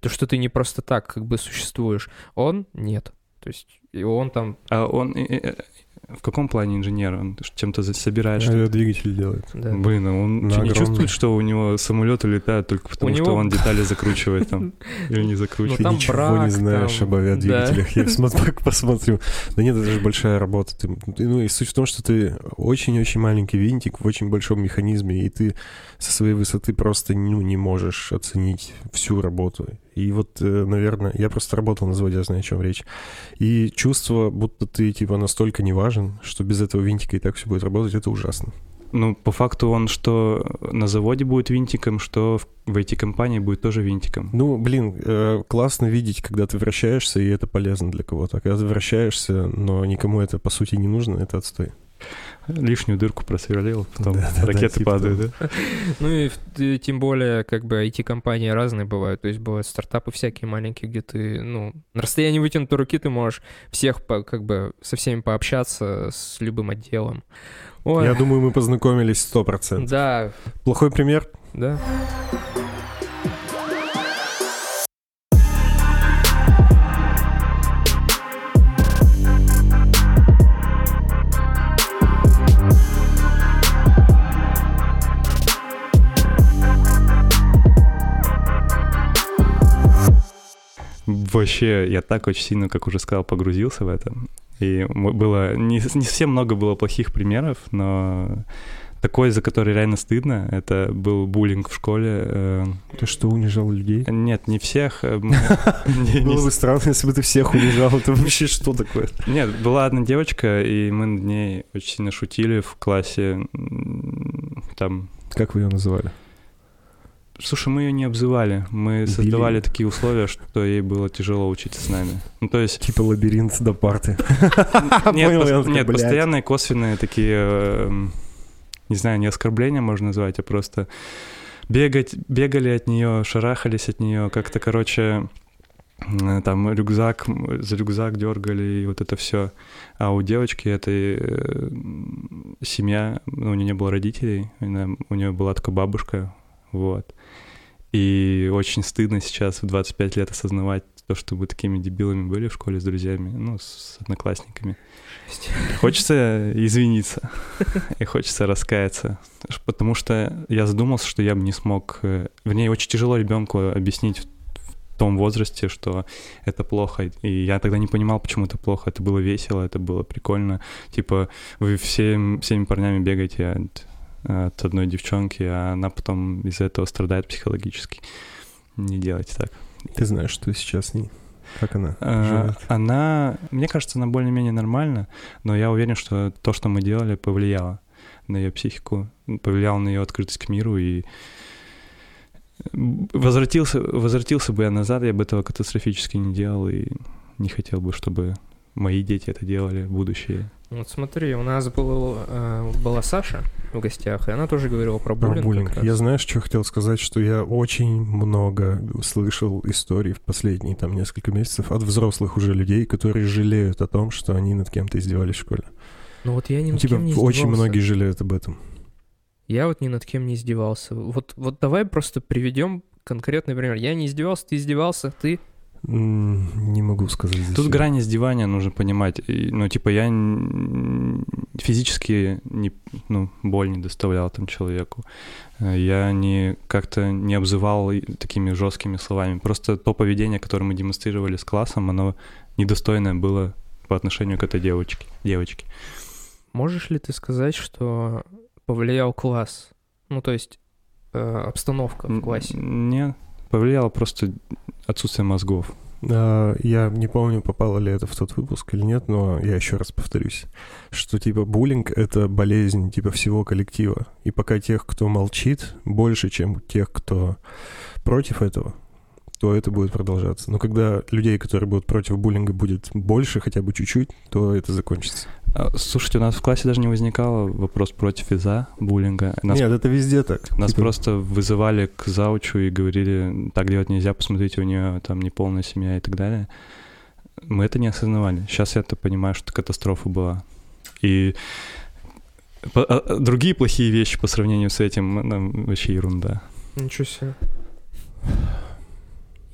То, что ты не просто так как бы существуешь. Он нет. То есть и он там... А он в каком плане инженер? Он чем-то собирает? Что двигатель делает. Да. Блин, а он что, не чувствует, что у него самолеты летают только потому, у что него... он детали закручивает там или не закручивает? Ну, Ты ничего брак, не знаешь там... об авиадвигателях. Да. Я смотрю, посмотрю. Да нет, это же большая работа. Ты, ну и суть в том, что ты очень-очень маленький винтик в очень большом механизме, и ты со своей высоты просто ну, не можешь оценить всю работу. И вот, э, наверное, я просто работал на заводе, я знаю, о чем речь. И чувство, будто ты, типа, настолько не важен, что без этого винтика и так все будет работать, это ужасно. Ну, по факту он что на заводе будет винтиком, что в IT-компании будет тоже винтиком. Ну, блин, э, классно видеть, когда ты вращаешься, и это полезно для кого-то. А когда ты вращаешься, но никому это, по сути, не нужно, это отстой лишнюю дырку просверлил, потом да, ракеты да, падают, типа да? Ну и тем более, как бы IT-компании разные бывают, то есть бывают стартапы всякие маленькие, где ты, ну, на расстоянии вытянутой руки ты можешь всех, как бы, со всеми пообщаться, с любым отделом. Ой. Я думаю, мы познакомились сто процентов. Да. Плохой пример? Да. Вообще, я так очень сильно, как уже сказал, погрузился в это. И было... Не, не совсем много было плохих примеров, но такой, за который реально стыдно, это был буллинг в школе. Э. Ты что, унижал людей? Нет, не всех. Э, было бы странно, если бы ты всех унижал. Это вообще что такое? Нет, была одна девочка, и мы над ней очень сильно шутили в классе. Там... Как вы ее называли? Слушай, мы ее не обзывали. Мы Били. создавали такие условия, что ей было тяжело учиться с нами. Ну, то есть... Типа лабиринт до парты. Нет, постоянные косвенные такие, эм, не знаю, не оскорбления можно назвать, а просто бегать, бегали от нее, шарахались от нее, как-то, короче, там рюкзак, за рюкзак дергали, и вот это все. А у девочки этой э, семья, ну, у нее не было родителей, у нее была только бабушка, вот. И очень стыдно сейчас в 25 лет осознавать то, что вы такими дебилами были в школе с друзьями, ну, с одноклассниками. Хочется извиниться и хочется раскаяться, потому что я задумался, что я бы не смог... Э, вернее, очень тяжело ребенку объяснить в том возрасте, что это плохо. И я тогда не понимал, почему это плохо. Это было весело, это было прикольно. Типа, вы всем, всеми парнями бегаете, а от одной девчонки, а она потом из-за этого страдает психологически. Не делайте так. Ты знаешь, что сейчас с ней? Как она а, живет? Она, мне кажется, она более-менее нормально, но я уверен, что то, что мы делали, повлияло на ее психику, повлияло на ее открытость к миру и возвратился, возвратился бы я назад, я бы этого катастрофически не делал и не хотел бы, чтобы мои дети это делали, будущее. Вот смотри, у нас был, э, была Саша в гостях, и она тоже говорила про буллинг. Про буллинг. Я знаешь, что хотел сказать, что я очень много слышал историй в последние там несколько месяцев от взрослых уже людей, которые жалеют о том, что они над кем-то издевались в школе. Ну вот я ни над типа, кем не издевался. Очень многие жалеют об этом. Я вот ни над кем не издевался. Вот, вот давай просто приведем конкретный пример. Я не издевался, ты издевался, ты не могу сказать. Здесь Тут грань издевания нужно понимать. Ну, типа, я физически не, ну, боль не доставлял там человеку. Я не как-то не обзывал такими жесткими словами. Просто то поведение, которое мы демонстрировали с классом, оно недостойное было по отношению к этой девочке. девочке. Можешь ли ты сказать, что повлиял класс? Ну, то есть э, обстановка в классе? Нет, повлияло просто отсутствие мозгов. А, я не помню, попало ли это в тот выпуск или нет, но я еще раз повторюсь, что типа буллинг — это болезнь типа всего коллектива. И пока тех, кто молчит, больше, чем тех, кто против этого, то это будет продолжаться. Но когда людей, которые будут против буллинга, будет больше, хотя бы чуть-чуть, то это закончится. А, Слушайте, у нас в классе даже не возникало вопрос против и за буллинга. Нас, Нет, это везде так. нас Типа, просто вызывали к заучу и говорили, так делать нельзя, посмотрите, у нее там неполная семья и так далее. Мы это не осознавали. Сейчас я это понимаю, что катастрофа была. И по- а- а другие плохие вещи по сравнению с этим ну, вообще ерунда. Ничего себе.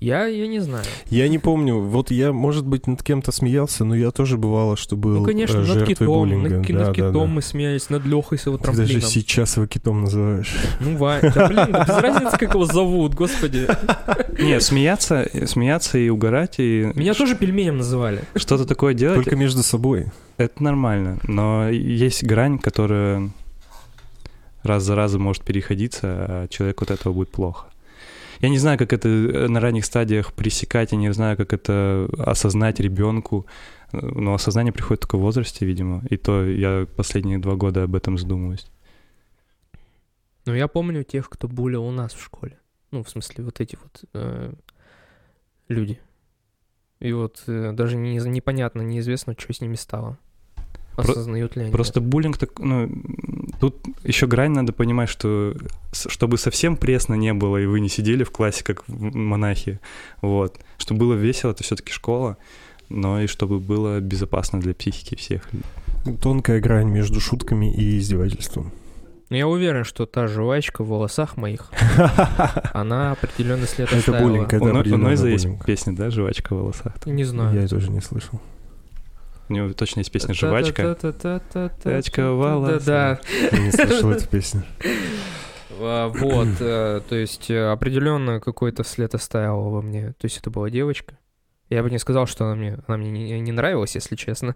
Я, я не знаю. Я не помню, вот я, может быть, над кем-то смеялся, но я тоже бывало, что был ну, конечно, э, над жертвой китом, буллинга. над, ки- Да, над да, китом да. мы смеялись, над Лехой с его Ты даже трамплином. сейчас его китом называешь. Ну, Вань, да блин, да без разницы, как его зовут, господи. Не, смеяться, смеяться и угорать, и Меня тоже пельменем называли. что-то такое делать, Только между собой. это нормально. Но есть грань, которая раз за разом может переходиться, а человеку от этого будет плохо. Я не знаю, как это э, на ранних стадиях пресекать, я не знаю, как это осознать ребенку. Э, Но осознание приходит только в возрасте, видимо. И то я последние два года об этом задумываюсь. Ну, я помню тех, кто булил у нас в школе. Ну, в смысле, вот эти вот э, люди. И вот э, даже не, непонятно, неизвестно, что с ними стало. Про- Осознают ли они Просто это. буллинг, так, ну, тут еще грань надо понимать, что чтобы совсем пресно не было, и вы не сидели в классе, как в- монахи, вот, чтобы было весело, это все-таки школа, но и чтобы было безопасно для психики всех. Тонкая грань между шутками и издевательством. Ну, я уверен, что та жвачка в волосах моих, она определенный след Это оставила. буллинг, это У Ной- у определенно Нойза есть песня, да, «Жвачка в волосах». Не знаю. Я тоже не слышал. У него точно есть песня «Жвачка». Жвачка в волосах. Да, Я не слышал эту песню. А, Вот, э, то есть э, определенно какой-то след оставила во мне. То есть это была девочка. Я бы не сказал, что она мне, она мне не, не нравилась, если честно.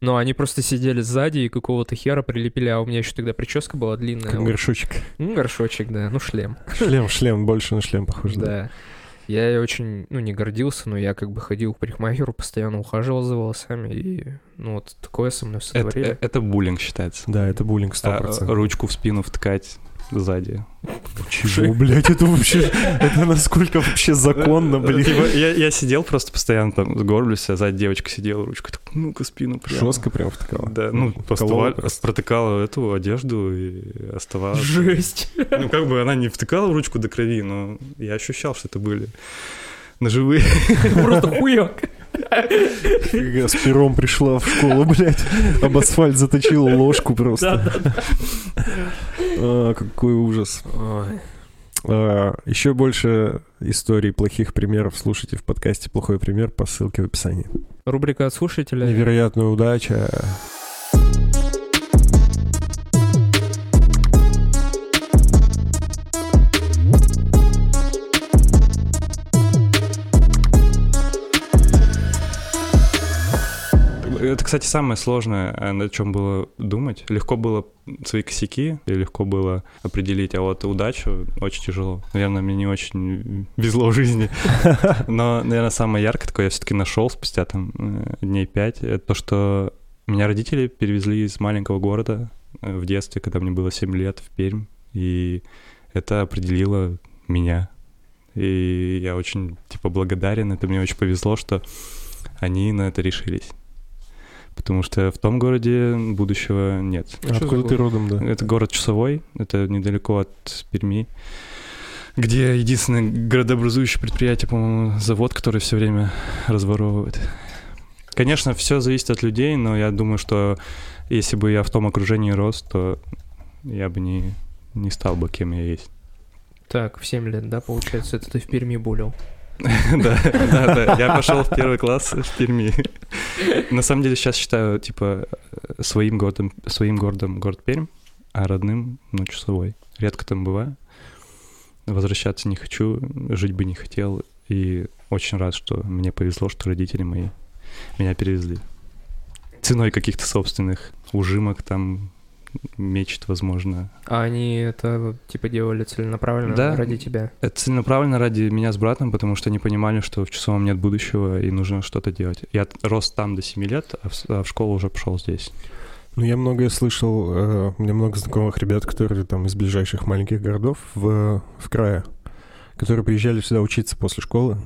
Но они просто сидели сзади и какого-то хера прилепили, а у меня еще тогда прическа была длинная. Как горшочек. Ну, горшочек, да, ну шлем. Шлем, шлем, больше на шлем похож. Да. Да. Я ей очень, ну, не гордился, но я как бы ходил к парикмахеру, постоянно ухаживал за волосами, и, ну, вот такое со мной Это, сотворили. э, это буллинг считается. Да, это буллинг А, 100%. ручку в спину вткать сзади. Чего, блядь, это вообще... Это насколько вообще законно, блин. Типа, я, я сидел просто постоянно там сгорблюсь, а сзади девочка сидела, ручку так, ну-ка спину прямо. Жестко прям втыкала. Да, ну, просто Колола ва- просто. протыкала эту одежду и оставалась. Жесть. Ну, как бы она не втыкала в ручку до крови, но я ощущал, что это были ножевые. Просто хуёк. С пером пришла в школу, блядь. Об асфальт заточила ложку просто. А, Какой ужас. А, Еще больше историй плохих примеров слушайте в подкасте «Плохой пример» по ссылке в описании. Рубрика от слушателя. Невероятная удача. Это, кстати, самое сложное, э, над чем было думать. Легко было свои косяки, и легко было определить, а вот удачу очень тяжело. Наверное, мне не очень везло в жизни. Но, наверное, самое яркое такое я все-таки нашел спустя там э, дней пять, это то, что меня родители перевезли из маленького города э, в детстве, когда мне было 7 лет, в Пермь, и это определило меня. И я очень, типа, благодарен, это мне очень повезло, что они на это решились. Потому что в том городе будущего нет. А Откуда ты родом, да? Это город Часовой, это недалеко от Перми, где единственное городообразующее предприятие, по-моему, завод, который все время разворовывает. Конечно, все зависит от людей, но я думаю, что если бы я в том окружении рос, то я бы не, не стал бы кем я есть. Так, в 7 лет, да, получается, это ты в Перми булил. Да, да, да. Я пошел в первый класс в Перми. На самом деле сейчас считаю, типа, своим городом, своим городом город Пермь, а родным, ну, часовой. Редко там бываю. Возвращаться не хочу, жить бы не хотел. И очень рад, что мне повезло, что родители мои меня перевезли. Ценой каких-то собственных ужимок там, мечт, возможно, А они это, типа, делали целенаправленно Да. ради тебя? Это целенаправленно ради меня с братом, потому что они понимали, что в часовом нет будущего и нужно что-то делать. Я рос там до 7 лет, а в, а в школу уже пошел здесь. Ну, я многое слышал, э, у меня много знакомых ребят, которые там из ближайших маленьких городов в, в крае, которые приезжали сюда учиться после школы,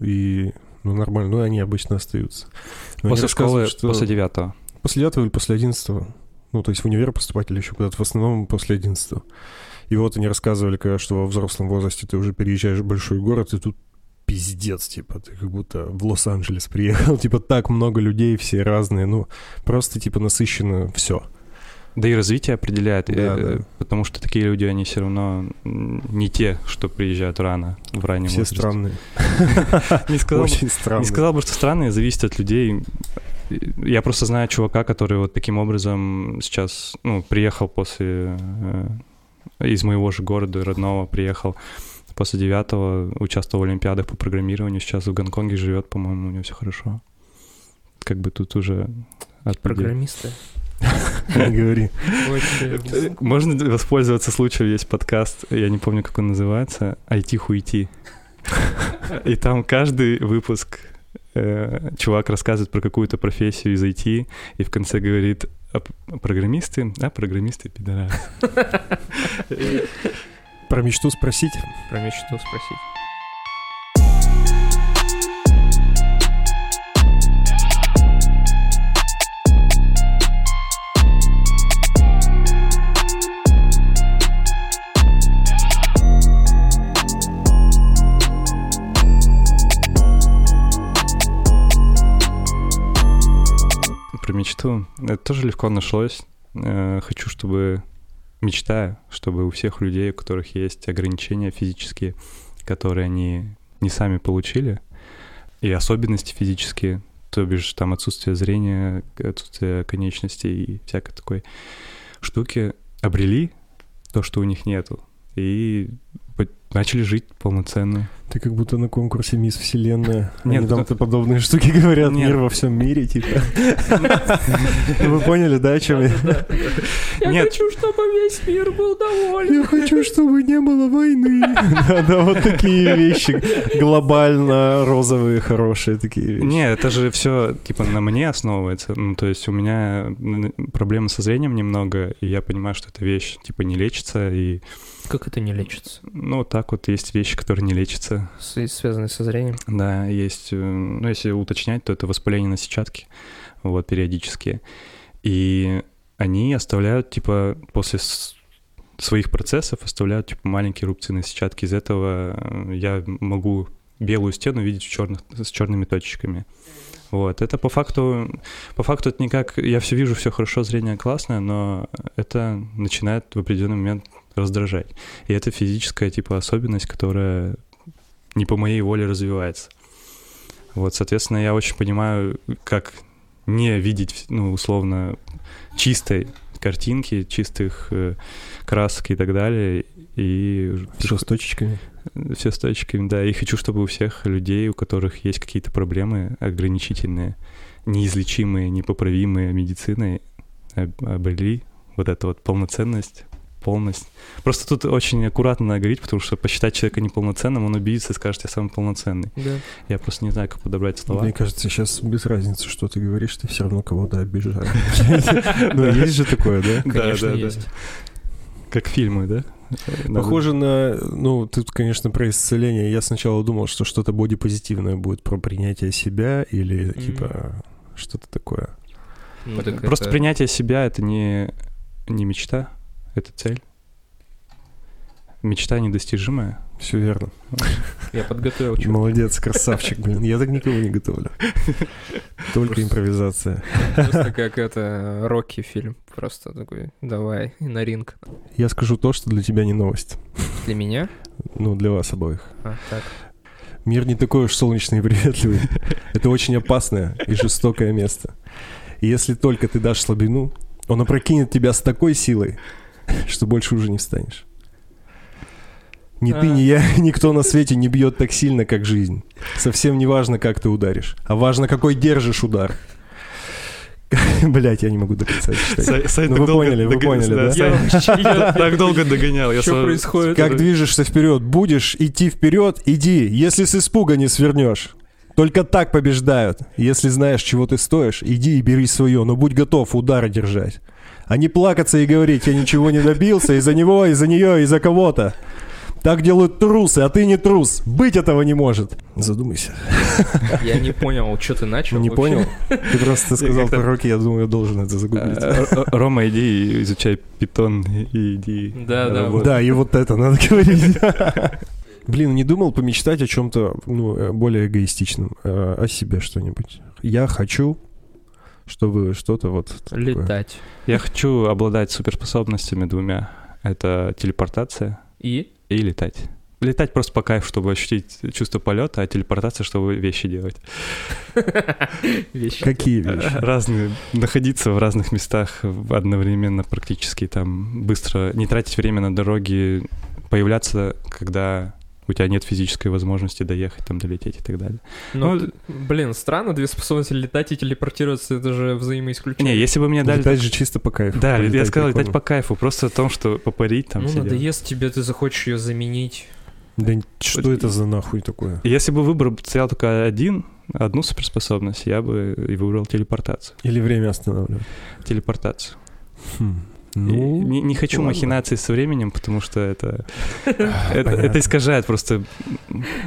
и ну, нормально, ну, они обычно остаются. Но после школы, что... после девятого? После девятого или после одиннадцатого. Ну, то есть в универ поступать или еще куда-то, в основном после одиннадцатого. И вот они рассказывали, когда, что во взрослом возрасте ты уже переезжаешь в большой город, и тут пиздец, типа, ты как будто в Лос-Анджелес приехал, типа, так много людей, все разные, ну, просто, типа, насыщенно все. Да и развитие определяет, Да, э, да. потому что такие люди, они все равно не те, что приезжают рано, в раннем Все возрасте. странные. Не сказал бы, что странные, зависит от людей. Я просто знаю чувака, который вот таким образом сейчас, ну, приехал после... э, из моего же города, родного, приехал после девятого, участвовал в олимпиадах по программированию, сейчас в Гонконге живет, по-моему, у него все хорошо. Как бы тут уже... от. Программисты. Не говори. Можно воспользоваться случаем, есть подкаст, я не помню, как он называется, IT-хуйти. И там каждый выпуск э, чувак рассказывает про какую-то профессию из IT, и в конце говорит, а программисты, а программисты пидорасы. Про мечту спросить? Про мечту спросить. Мечту. Это тоже легко нашлось. Э, Хочу, чтобы... Мечтаю, чтобы у всех людей, у которых есть ограничения физические, которые они не сами получили, и особенности физические, то бишь там отсутствие зрения, отсутствие конечностей и всякой такой штуки, обрели то, что у них нету, и начали жить полноценно. Ты как будто на конкурсе Мисс Вселенная. Нет, Они там это- подобные штуки говорят. Нет. Мир во всем мире, типа. Вы поняли, да, о чем я? Я хочу, чтобы весь мир был доволен. Я хочу, чтобы не было войны. Да, да, вот такие вещи. Глобально розовые, хорошие такие вещи. Не, это же все типа на мне основывается. Ну, то есть у меня проблемы со зрением немного, и я понимаю, что эта вещь типа не лечится, и Как это не лечится? ну так вот есть вещи, которые не лечатся. С- Связанные со зрением? Да, есть, э, ну если уточнять, то это воспаление на сетчатке, вот периодические, и они оставляют типа после своих процессов оставляют типа маленькие рубцы на сетчатке. Из этого э, я могу белую стену видеть в черных, с черными точечками. Вот, это по факту, по факту это никак, я все вижу, все хорошо, зрение классное, но это начинает в определенный момент раздражать. И это физическая, типа, особенность, которая не по моей воле развивается. Вот, соответственно, я очень понимаю, как не видеть, ну, условно, чистой картинки, чистых э, красок и так далее, и Все с точечками. все с точками, да. И хочу, чтобы у всех людей, у которых есть какие-то проблемы ограничительные, неизлечимые, непоправимые медициной, об- обрели вот эту вот полноценность, полность. Просто тут очень аккуратно надо говорить, потому что посчитать человека неполноценным, он обидится и скажет, я самый полноценный. Да. Я просто не знаю, как подобрать слова. Мне кажется, сейчас без разницы, что ты говоришь, ты все равно кого-то обижаешь. Ну, есть же такое, да? Конечно, да, да. есть. Как фильмы, да? Надо- Похоже на, ну, тут, конечно, про исцеление. Я сначала думал, что что-то бодипозитивное будет про принятие себя или, типа, что-то такое. Ну, Просто это- принятие себя — это не, не мечта, это цель. Мечта недостижимая. Все верно. Я подготовил чё. Молодец, красавчик, блин. Я так никого не готовлю. Только Просто- импровизация. Просто как это Рокки фильм. Просто такой, давай, на ринг. Я скажу то, что для тебя не новость. Для меня? Ну, для вас обоих. А, так. Мир не такой уж солнечный и приветливый. Это очень опасное и жестокое место. И если только ты дашь слабину, он опрокинет тебя с такой силой, что больше уже не встанешь. Ни ты, ни я, никто на свете не бьет так сильно, как жизнь. Совсем не важно, как ты ударишь, а важно, какой держишь удар. Блять, я не могу до конца читать. Сай- Сай Ну, так вы долго поняли, вы поняли, да? Я- Так долго догонял. я Что происходит? Как движешься вперед, будешь идти вперед, иди, если с испуга не свернешь. Только так побеждают. Если знаешь, чего ты стоишь, иди и бери свое, но будь готов удары держать. А не плакаться и говорить, я ничего не добился из-за него, из-за нее, из-за кого-то. Так делают трусы, а ты не трус. Быть этого не может. Задумайся. Я не понял, что ты начал Не вообще? понял? Ты просто сказал пророки, я думаю, я должен это загуглить. Э, Р- Рома, иди изучай питон и иди. Да, да. Да, и вот это надо говорить. Блин, не думал помечтать о чем-то ну, э, более эгоистичном, э, о себе что-нибудь. Я хочу, чтобы что-то вот... такое. Летать. Я хочу обладать суперспособностями двумя. Это телепортация И? и летать. Летать просто по кайфу, чтобы ощутить чувство полета, а телепортация, чтобы вещи делать. Вещи. Какие вещи? Разные, находиться в разных местах одновременно практически, там, быстро, не тратить время на дороге, появляться, когда у тебя нет физической возможности доехать, там, долететь и так далее. Ну, Ну, т- блин, странно, две способности летать и телепортироваться, это же взаимоисключение. Не, если бы мне дали... Летать же чисто по кайфу. Да, я сказал летать по кайфу, просто о том, что попарить там ну, все дела. надоест тебе, ты захочешь ее заменить. Да что это за нахуй такое? Если бы выбор стоял только один, одну суперспособность, я бы и выбрал телепортацию. Или время останавливать? Телепортацию. Хм. Ну, не, не хочу ладно. махинации со временем, потому что это, это, искажает просто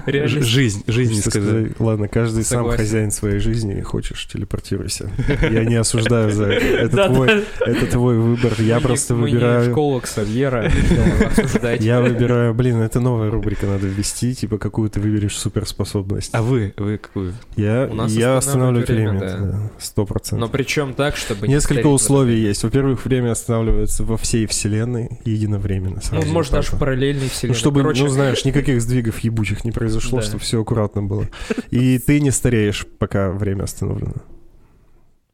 Реальность. жизнь, жизнь сказать, ладно, каждый сам хозяин своей жизни, хочешь, телепортируйся. Я не осуждаю за это. Это твой, это твой выбор. Я просто мы не выбираю... школа Ксавьера. Я выбираю, блин, это новая рубрика надо ввести, типа какую ты выберешь суперспособность. А вы, вы какую? Я, я останавливаю время, сто Но процентов. причем так, чтобы... не Несколько условий есть. Во-первых, время останавливается во всей вселенной единовременно. Ну, может, даже в параллельной Ну, вселенной. чтобы, Короче, ну, знаешь, никаких сдвигов ебучих не произошло, Да. чтобы все аккуратно было. И ты не стареешь, пока время остановлено.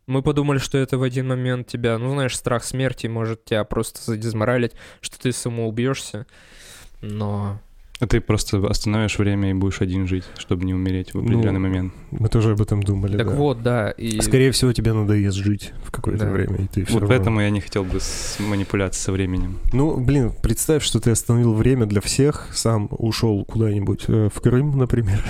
Мы подумали, что это в один момент тебя, ну, знаешь, страх смерти может тебя просто задизморалить, что ты самоубьешься. Но А ты просто остановишь время и будешь один жить, чтобы не умереть в определенный Ну, момент. Мы тоже об этом думали, так да. вот, да. И Скорее всего, тебе надоест жить в какое-то Да. время, и ты все Вот поэтому я не хотел бы с манипуляцией со временем. Ну, блин, представь, что ты остановил время для всех, сам ушел куда-нибудь э, в Крым, например,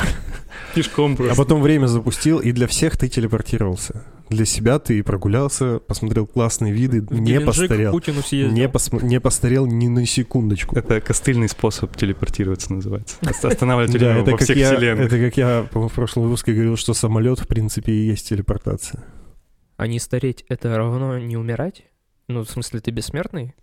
Пешком а потом время запустил, и для всех ты телепортировался. Для себя ты прогулялся, посмотрел классные виды, в не Геленджик к постарел. Путину съездил. Не, посм- не постарел ни на секундочку. Это костыльный способ телепортироваться называется. Ост- Останавливать время это во как, всех я, вселенных. это как я, в прошлом выпуске говорил, что самолет, в принципе, и есть телепортация. А не стареть — это равно не умирать? Ну, в смысле, ты бессмертный?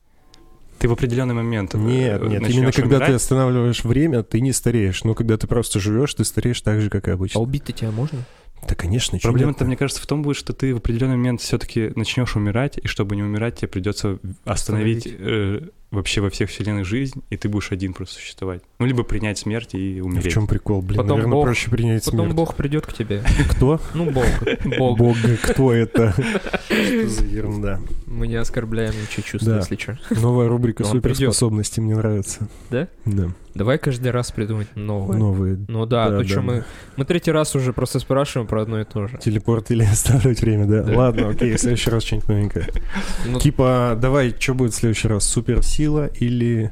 Ты в определенный момент э, Нет, нет, именно когда ты умирать. останавливаешь время, ты не стареешь. Но когда ты просто живешь, ты стареешь так же, как и А обычно. убить-то тебя можно? Да, конечно, Проблема-то, мне кажется, в том будет, что ты в определенный момент все-таки начнешь умирать, и чтобы не умирать, тебе придется остановить э, вообще во всех вселенных жизнь, и ты будешь один просто существовать. Ну, либо принять смерть и В умереть. чем прикол? Блин, Потом наверное, Бог- проще принять Потом смерть. Бог придет к тебе. Кто? Ну, Бог. Бог. Бог, кто это? Что за ерунда? Мы не оскорбляем ничьи чувства, если что. Новая рубрика суперспособности мне нравится. Да? Да. Давай каждый раз придумать новое. Новые. Ну да, Да, то, да, что да. мы... Мы третий раз уже просто спрашиваем про одно и то же. Телепорт или оставлять время, да? Да. Ладно, окей, в следующий раз что-нибудь новенькое. Ну, Типа, давай, что будет в следующий раз? Суперсила или...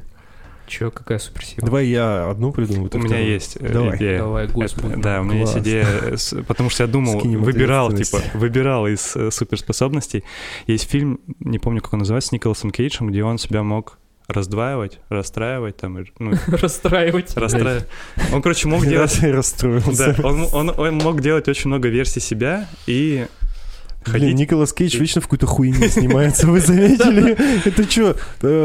чё, какая суперсила? Давай я одну придумаю. У меня вторую. есть Давай. идея. Давай, господи. Да, у меня Класс. есть идея, потому что я думал, Скинем выбирал, типа, выбирал из э, суперспособностей. Есть фильм, не помню, как он называется, с Николасом Кейджем, где он себя мог раздваивать, расстраивать, там, ну, Расстраивать. расстраивать. Он, короче, мог делать... расстроился. Да, он, он, он мог делать очень много версий себя и Блин, ходить... Николас Кейдж вечно в какой-то хуйне снимается, вы заметили? Это что,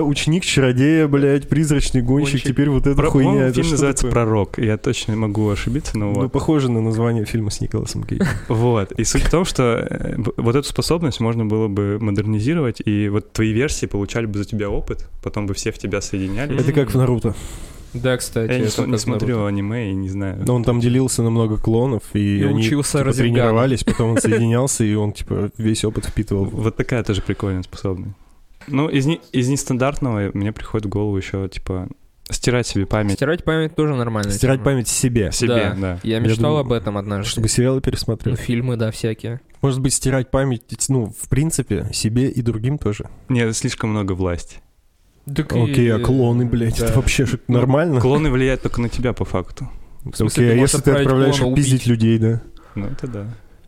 ученик чародея, блядь, призрачный гонщик, теперь вот эта хуйня. фильм называется? «Пророк». Я точно могу ошибиться, но Ну, вот. похоже на название фильма с Николасом Кейджем. Вот. И суть в том, что э, вот эту способность можно было бы модернизировать, и вот твои версии получали бы за тебя опыт, потом бы все в тебя соединялись. Это как в Наруто. Да, кстати. Я не, это см- не смотрю аниме и не знаю. Но он там делился на много клонов, и, И они учился типа, тренировались, потом он соединялся, и он, типа, весь опыт впитывал. Вот такая тоже прикольная способность. Ну, из, не- из нестандартного мне приходит в голову еще, типа, стирать себе память Стирать память тоже нормально. Стирать память себе, себе, да. Я мечтал думаю, об этом однажды. чтобы сериалы Ну, пересмотреть. фильмы, да, всякие. Может быть, стирать память, ну, в принципе, себе и другим тоже. Нет, слишком много власти. Так и- Окей, а клоны, блядь, да. это вообще ж нормально? Клоны влияют только на тебя по факту. В смысле, Окей, а если ты отправляешь их пиздить людей, да? Ну, это да.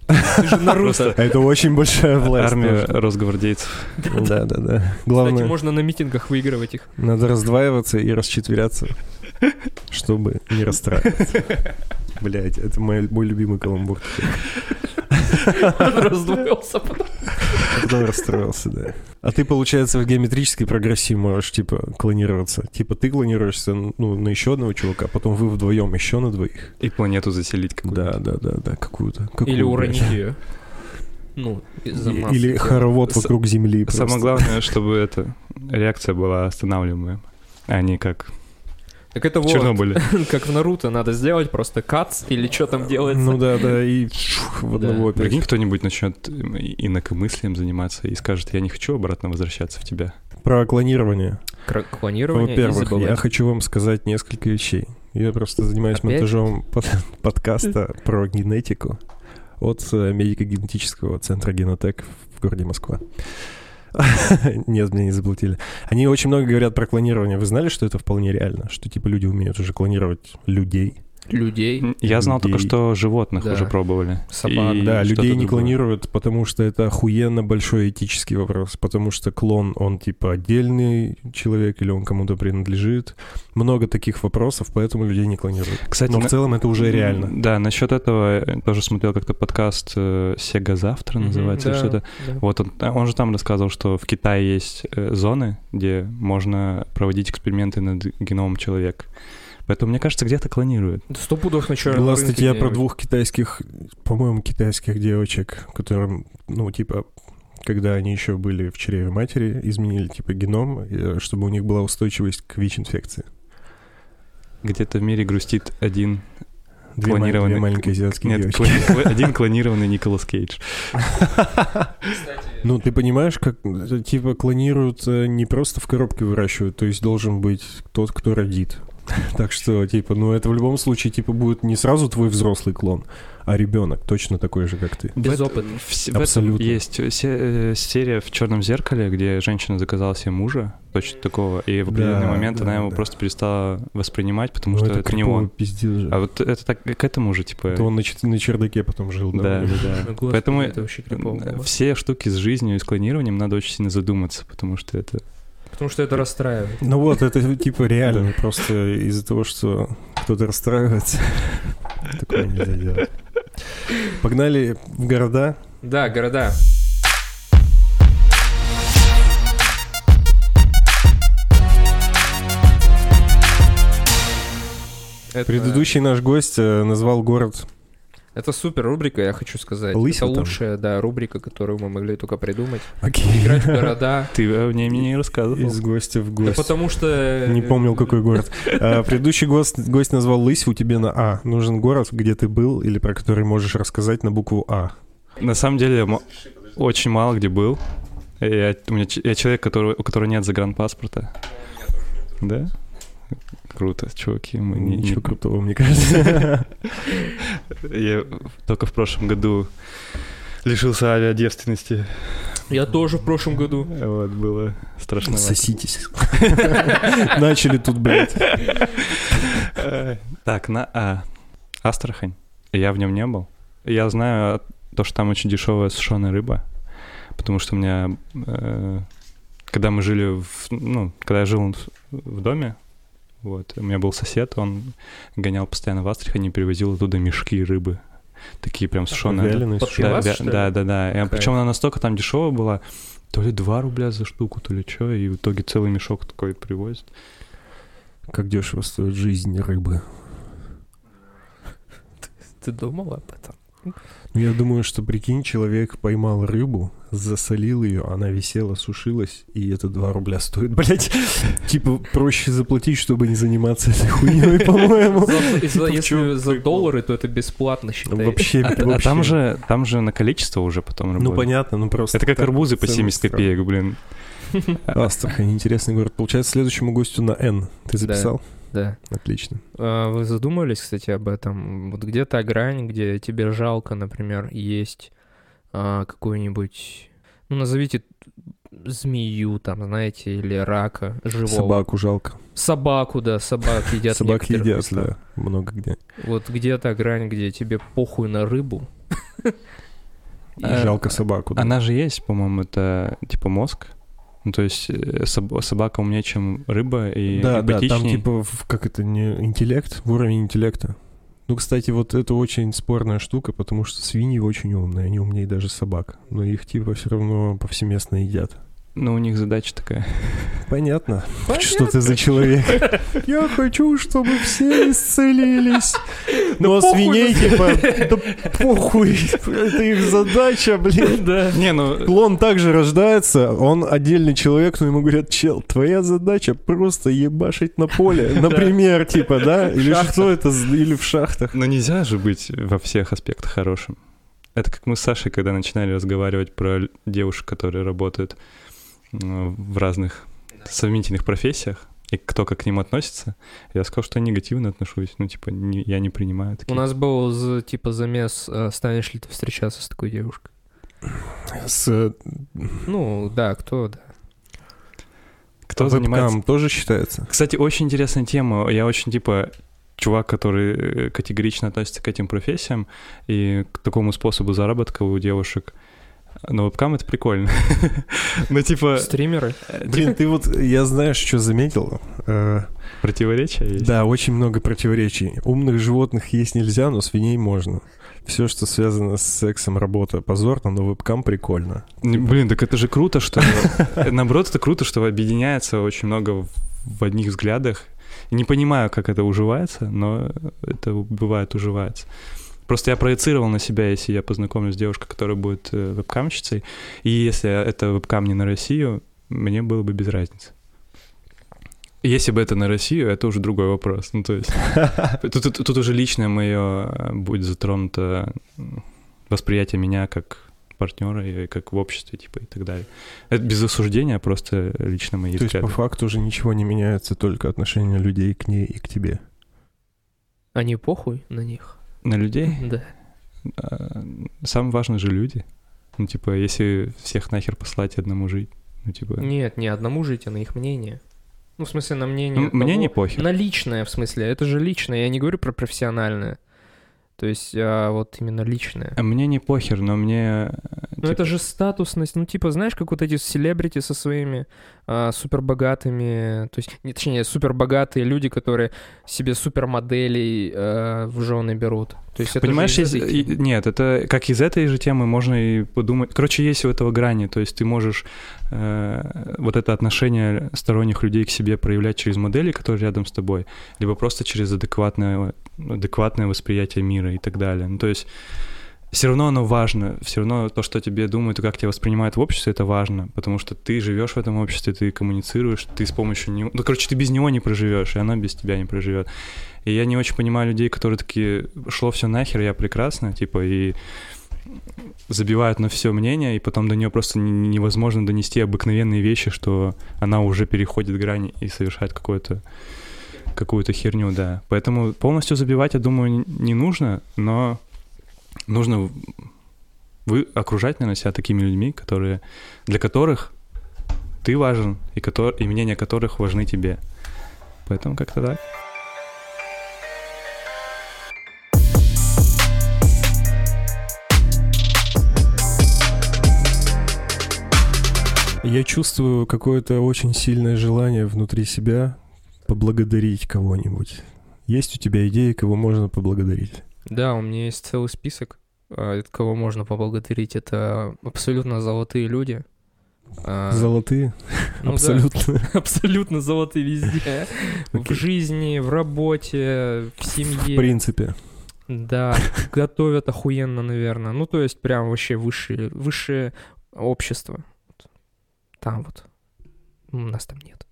Ты же Наруто. А Это очень большая власть. Армия росгвардейцев. Да, да, да. Кстати, Главное, можно на митингах выигрывать их. надо раздваиваться и расчетверяться. чтобы не расстраиваться. Блять, это мой, мой любимый каламбур. Он раздвоился потом. А потом расстроился, да. А ты, получается, в геометрической прогрессии можешь, типа, клонироваться. Типа, ты клонируешься ну, на еще одного чувака, потом вы вдвоем еще на двоих. И планету заселить какую-то. Да, да, да, да, какую-то. какую, Или блядь. уронить ее. Ну, Или хоровод С- вокруг Земли. просто. Самое главное, чтобы эта реакция была останавливаемая, а не как Так это в вот, Чернобыле. как в Наруто, надо сделать просто кац или что там делается. Ну да, да, и шух, в Да. одного опять. Прикинь, кто-нибудь начнет инакомыслием заниматься и скажет, я не хочу обратно возвращаться в тебя. Про клонирование. Кра- Клонирование Во-первых, я хочу вам сказать несколько вещей. Я просто занимаюсь Опять? монтажом под- подкаста про генетику от э, медико-генетического центра Генотек в городе Москва. Нет, меня не заблудили. Они очень много говорят про клонирование. Вы знали, что это вполне реально? Что типа люди умеют уже клонировать людей? Людей, Я знал только, что животных Да. уже пробовали. собак. И Да, людей не другое. клонируют, потому что это охуенно большой этический вопрос, потому что клон, он типа отдельный человек или он кому-то принадлежит. Много таких вопросов, поэтому людей не клонируют. Кстати, Но в на- целом это уже реально. Да, насчет этого я тоже смотрел как-то подкаст э, «Сега завтра» Мгм, называется, или да, что-то. да. Вот он, а, он же там рассказывал, что в Китае есть э, зоны, где можно проводить эксперименты над геномом человека. Поэтому, мне кажется, где-то клонируют. Сто пудов на черном Была рынке статья про двух китайских, по-моему, китайских девочек, которым, ну, типа, когда они еще были в чреве матери, изменили, типа, геном, э, чтобы у них была устойчивость к ВИЧ-инфекции. Где-то в мире грустит один Две, клонированный... две маленькие азиатские Нет, девочки. клони- один клонированный Николас Кейдж. Ну, ты понимаешь, как, типа, клонируют э, не просто в коробке выращивают, то есть должен быть тот, кто родит. Так что, типа, ну, это в любом случае, типа, будет не сразу твой взрослый клон, а ребенок точно такой же, как ты. Без В это- опыта. в с- в этом Абсолютно. есть се- э, серия в черном зеркале, где женщина заказала себе мужа, точно такого, и в определенный Да, момент да, она его да. просто перестала воспринимать, потому Ну, что это, не криповый он. пиздец же. А вот это так к этому же, типа. Это он на, на чердаке потом жил. Да, да, да. господи, Поэтому это вообще крипово было. все штуки с жизнью и с клонированием надо очень сильно задуматься, потому что это... Потому что это расстраивает. Ну вот, это типа реально, просто из-за того, что кто-то расстраивается, такое нельзя делать. Погнали в города. Да, города. Это- Предыдущий наш гость э, назвал город Это супер рубрика, я хочу сказать. Лысина это там. лучшая, да, рубрика, которую мы могли только придумать. Окей. Играть в города. Ты о ней мне не рассказывал. из гостя в Да гость. потому что... Не помнил, какой город. А, Предыдущий гость, гость назвал Лысьву тебе на А. Нужен город, где ты был или про который можешь рассказать на букву А. На самом деле, очень мало где был. Я, у меня, я человек, который, у которого нет загранпаспорта. Да? Круто, чуваки. Мы не, Ничего не- крутого, мне кажется. Я только в прошлом году лишился авиадевственности. Я тоже в прошлом году. Вот, было страшно. Соситесь. Начали тут, блядь. Так, на А. Астрахань. Я в нем не был. Я знаю то, что там очень дешевая сушеная рыба, потому что у меня, э, когда мы жили, в, ну, когда я жил в доме, вот, у меня был сосед, он гонял постоянно в Астрахань и привозил оттуда мешки рыбы, такие прям сушеные. Пивас, Да, да, да, да. Кайф. Причем она настолько там дешевая была, то ли 2 рубля за штуку, то ли что, и в итоге целый мешок такой привозят. Как дешево стоит жизнь рыбы. Ты думал об этом? Я думаю, что, прикинь, человек поймал рыбу, засолил ее, она висела, сушилась, и это 2 рубля стоит, блядь. Типа, проще заплатить, чтобы не заниматься этой хуйней, по-моему. Типа, Если чём за доллары, то это бесплатно, считай. Вообще, А, а там же, там же на количество уже потом Ну, понятно, ну просто... Это как арбузы по цены 70 странные. копеек, блин. Астрахань, интересный город. Получается, следующему гостю на Н. Ты записал? Да. Отлично. А Вы задумывались, кстати, об этом? Вот где та грань, где тебе жалко, например, есть а, какую-нибудь... Ну, назовите змею, там, знаете, или рака живого. Собаку жалко. Собаку, да, собак едят Собак едят, местах. да, много где. Вот где та грань, где тебе похуй на рыбу? И жалко собаку. да. Она же есть, по-моему, это типа мозг. Ну, то есть э, соб- собака умнее, чем рыба, и Да, да, там типа, в- как это, не интеллект, в уровень интеллекта. Ну, кстати, вот это очень спорная штука, потому что свиньи очень умные, они умнее даже собак. Но их типа все равно повсеместно едят. Но у них задача такая. Понятно. Что ты за человек? Я хочу, чтобы все исцелились. Но похуй свиней на типа, да похуй, это их задача, блин. Да. Не, ну, Клон также рождается, он отдельный человек, но ему говорят, чел, твоя задача просто ебашить на поле, например, типа, да? Или что это, или в шахтах. но нельзя же быть во всех аспектах хорошим. Это как мы с Сашей, когда начинали разговаривать про девушек, которые работают в разных совместительных профессиях, и кто как к ним относится, я сказал, что я негативно отношусь. Ну, типа, не- я не принимаю У такие. нас был за- типа замес, э, станешь ли ты встречаться с такой девушкой? С э, Ну, да, кто, да. Кто вебкам занимается... тоже считается? Кстати, очень интересная тема. Я очень, типа, чувак, который э, категорично относится к этим профессиям и к такому способу заработка у девушек. Но вебкам это прикольно. Ну, типа, Стримеры? Блин, ты вот, я знаешь, что заметил? Э, противоречия есть. Да, очень много противоречий. Умных животных есть нельзя, но свиней можно. Все, что связано с сексом, работа позорно, но вебкам прикольно. Блин, так это же круто, что... Наоборот, это круто, что объединяется очень много в одних взглядах. Не понимаю, как это уживается, но это бывает уживается. Просто я проецировал на себя, если я познакомлюсь с девушкой, которая будет э, вебкамщицей, и если это вебкам не на Россию, мне было бы без разницы. Если бы это на Россию, это уже другой вопрос. Ну, то есть, тут, тут- тут уже личное мое будет затронуто восприятие меня как партнера и как в обществе, типа, и так далее. Это без осуждения, а просто лично мои То есть взгляды. по факту уже ничего не меняется, только отношение людей к ней и к тебе. Они похуй на них? На людей Да. а, самое важное же люди. Ну, типа, если всех нахер послать одному жить, ну, типа... Нет, не одному жить, а на их мнение. Ну, в смысле, на мнение... ну, мне не похер. На личное, в смысле, это же личное, я не говорю про профессиональное. То есть, а вот именно личное. А Мне не похер, но мне... Ну, типа, это же статусность. Ну, типа, знаешь, как вот эти селебрити со своими а, супербогатыми... То есть, не, точнее, супербогатые люди, которые себе супермоделей а, в жены берут. То есть, это Понимаешь, из есть- этой и- темы. нет, это как из этой же темы можно и подумать. Короче, есть у этого грани, то есть ты можешь э, вот это отношение сторонних людей к себе проявлять через модели, которые рядом с тобой, либо просто через адекватное, адекватное восприятие мира и так далее. Ну, то есть все равно оно важно, все равно то, что тебе думают и как тебя воспринимают в обществе, это важно, потому что ты живешь в этом обществе, ты коммуницируешь, ты с помощью него, ну, короче, ты без него не проживешь, и оно без тебя не проживет. И я не очень понимаю людей, которые такие, шло все нахер, я прекрасно, типа, и забивают на все мнение, и потом до нее просто не- невозможно донести обыкновенные вещи, что она уже переходит грани и совершает какое-то какую-то херню, да. Поэтому полностью забивать, я думаю, не нужно, но нужно вы окружать, наверное, себя такими людьми, которые, для которых ты важен, и, котор, и мнения которых важны тебе. Поэтому как-то так. Я чувствую какое-то очень сильное желание внутри себя поблагодарить кого-нибудь. Есть у тебя идеи, кого можно поблагодарить? Да, у меня есть целый список, а, от кого можно поблагодарить. Это абсолютно золотые люди. А, Золотые? ну да, Абсолютно. абсолютно золотые везде. В Окей. жизни, в работе, в В семье. принципе. Да, готовят охуенно, наверное. Ну, то есть прям вообще высшее, высшее общество. Там вот. У нас там нет.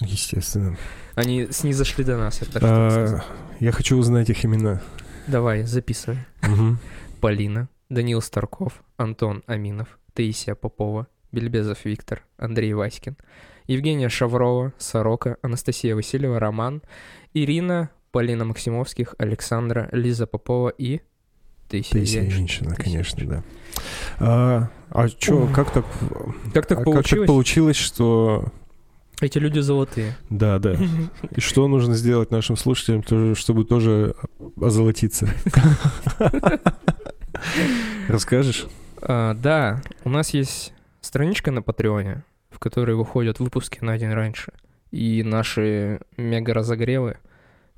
Естественно. Они снизошли до нас, это А, я хочу узнать их имена. Давай, записывай. Полина, Данил Старков, Антон Аминов, Таисия Попова, Бельбезов Виктор, Андрей Васькин, Евгения Шаврова, Сорока, Анастасия Васильева, Роман, Ирина, Полина Максимовских, Александра, Лиза Попова и Таисия. Яншина, Таисия конечно, да. А, а чё, как так, Как так а как получилось? так получилось, что... Эти люди золотые. Да, да. И что нужно сделать нашим слушателям, чтобы тоже озолотиться? Расскажешь? А, да, у нас есть страничка на Патреоне, в которые выходят выпуски на день раньше. И наши мега-разогревы,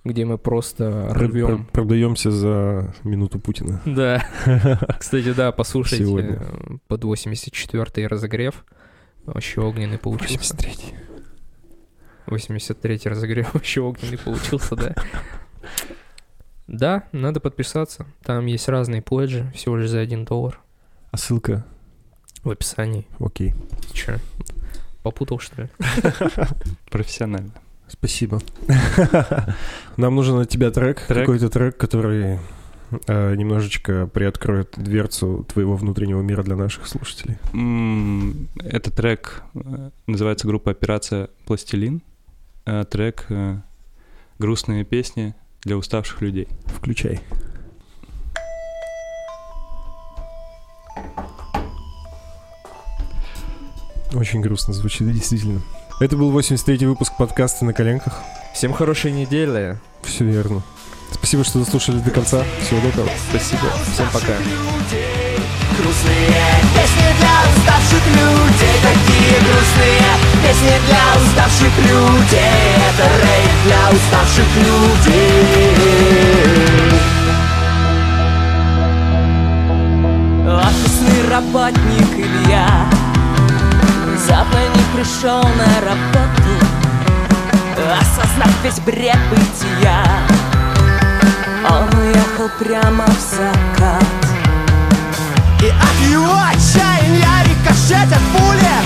где мы просто рвем. Продаемся за минуту Путина. Да. Кстати, да, послушайте Сегодня. э, под 84-й разогрев. Вообще огненный получился. 83 83-й разогрев вообще огненный получился, да. Да, надо подписаться. Там есть разные пледжи, всего лишь за 1 доллар А ссылка? в описании. Окей. Ты чё, попутал, что ли? Профессионально. Спасибо. Нам нужен от тебя трек, Трек? какой-то трек, который э, немножечко приоткроет дверцу твоего внутреннего мира для наших слушателей. М, Это трек, э, называется группа «Операция Пластилин». Э, Трек э, «Грустные песни для уставших людей». Включай. Очень грустно звучит, действительно. Это был 83-й выпуск подкаста «На коленках». Всем хорошей недели. Все верно. Спасибо, что дослушали до конца. Всего доброго. Спасибо. Всем пока. Грустные. Песни для уставших людей Такие грустные. Песни для уставших людей. Это рейд для уставших людей. Офисный работник Илья. Внезапно не пришел на работу. Осознав весь бред бытия. Он уехал прямо в закат и от его отчаяния рикошетят пули.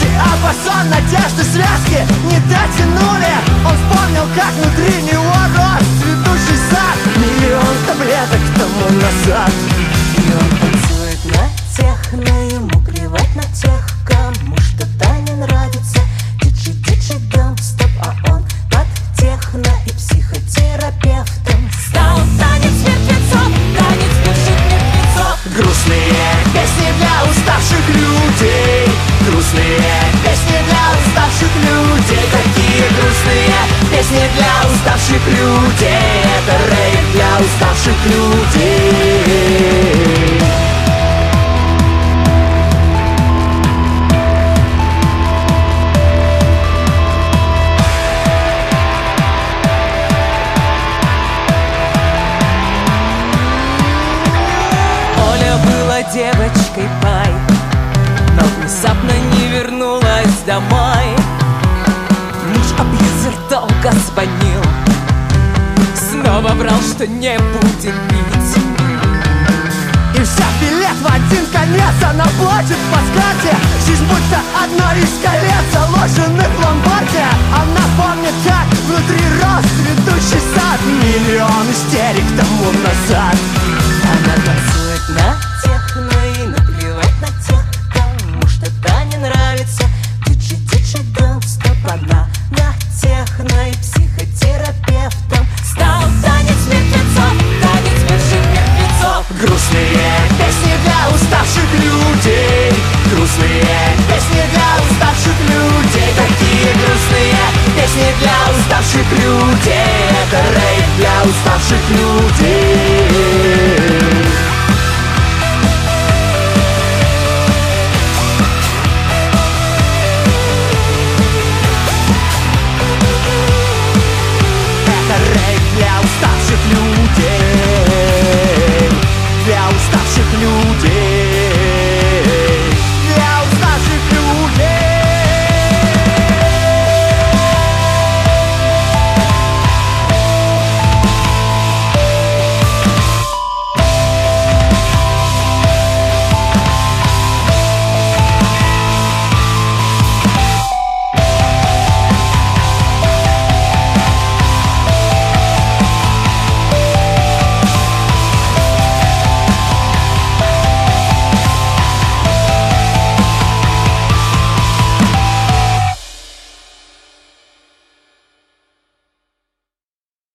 Диапазон надежды связки не дотянули. Он вспомнил, как внутри него рос цветущий сад. Миллион таблеток тому назад домой. Муж абьюзер долго звонил Снова врал, что не будет пить. И взяв билет в один конец Она плачет по карте Жизнь будто одно из колец Заложенных в ломбарде. Она помнит, как внутри рос цветущий сад. Миллион истерик тому назад. Она танцует на людей Это рейд для уставших людей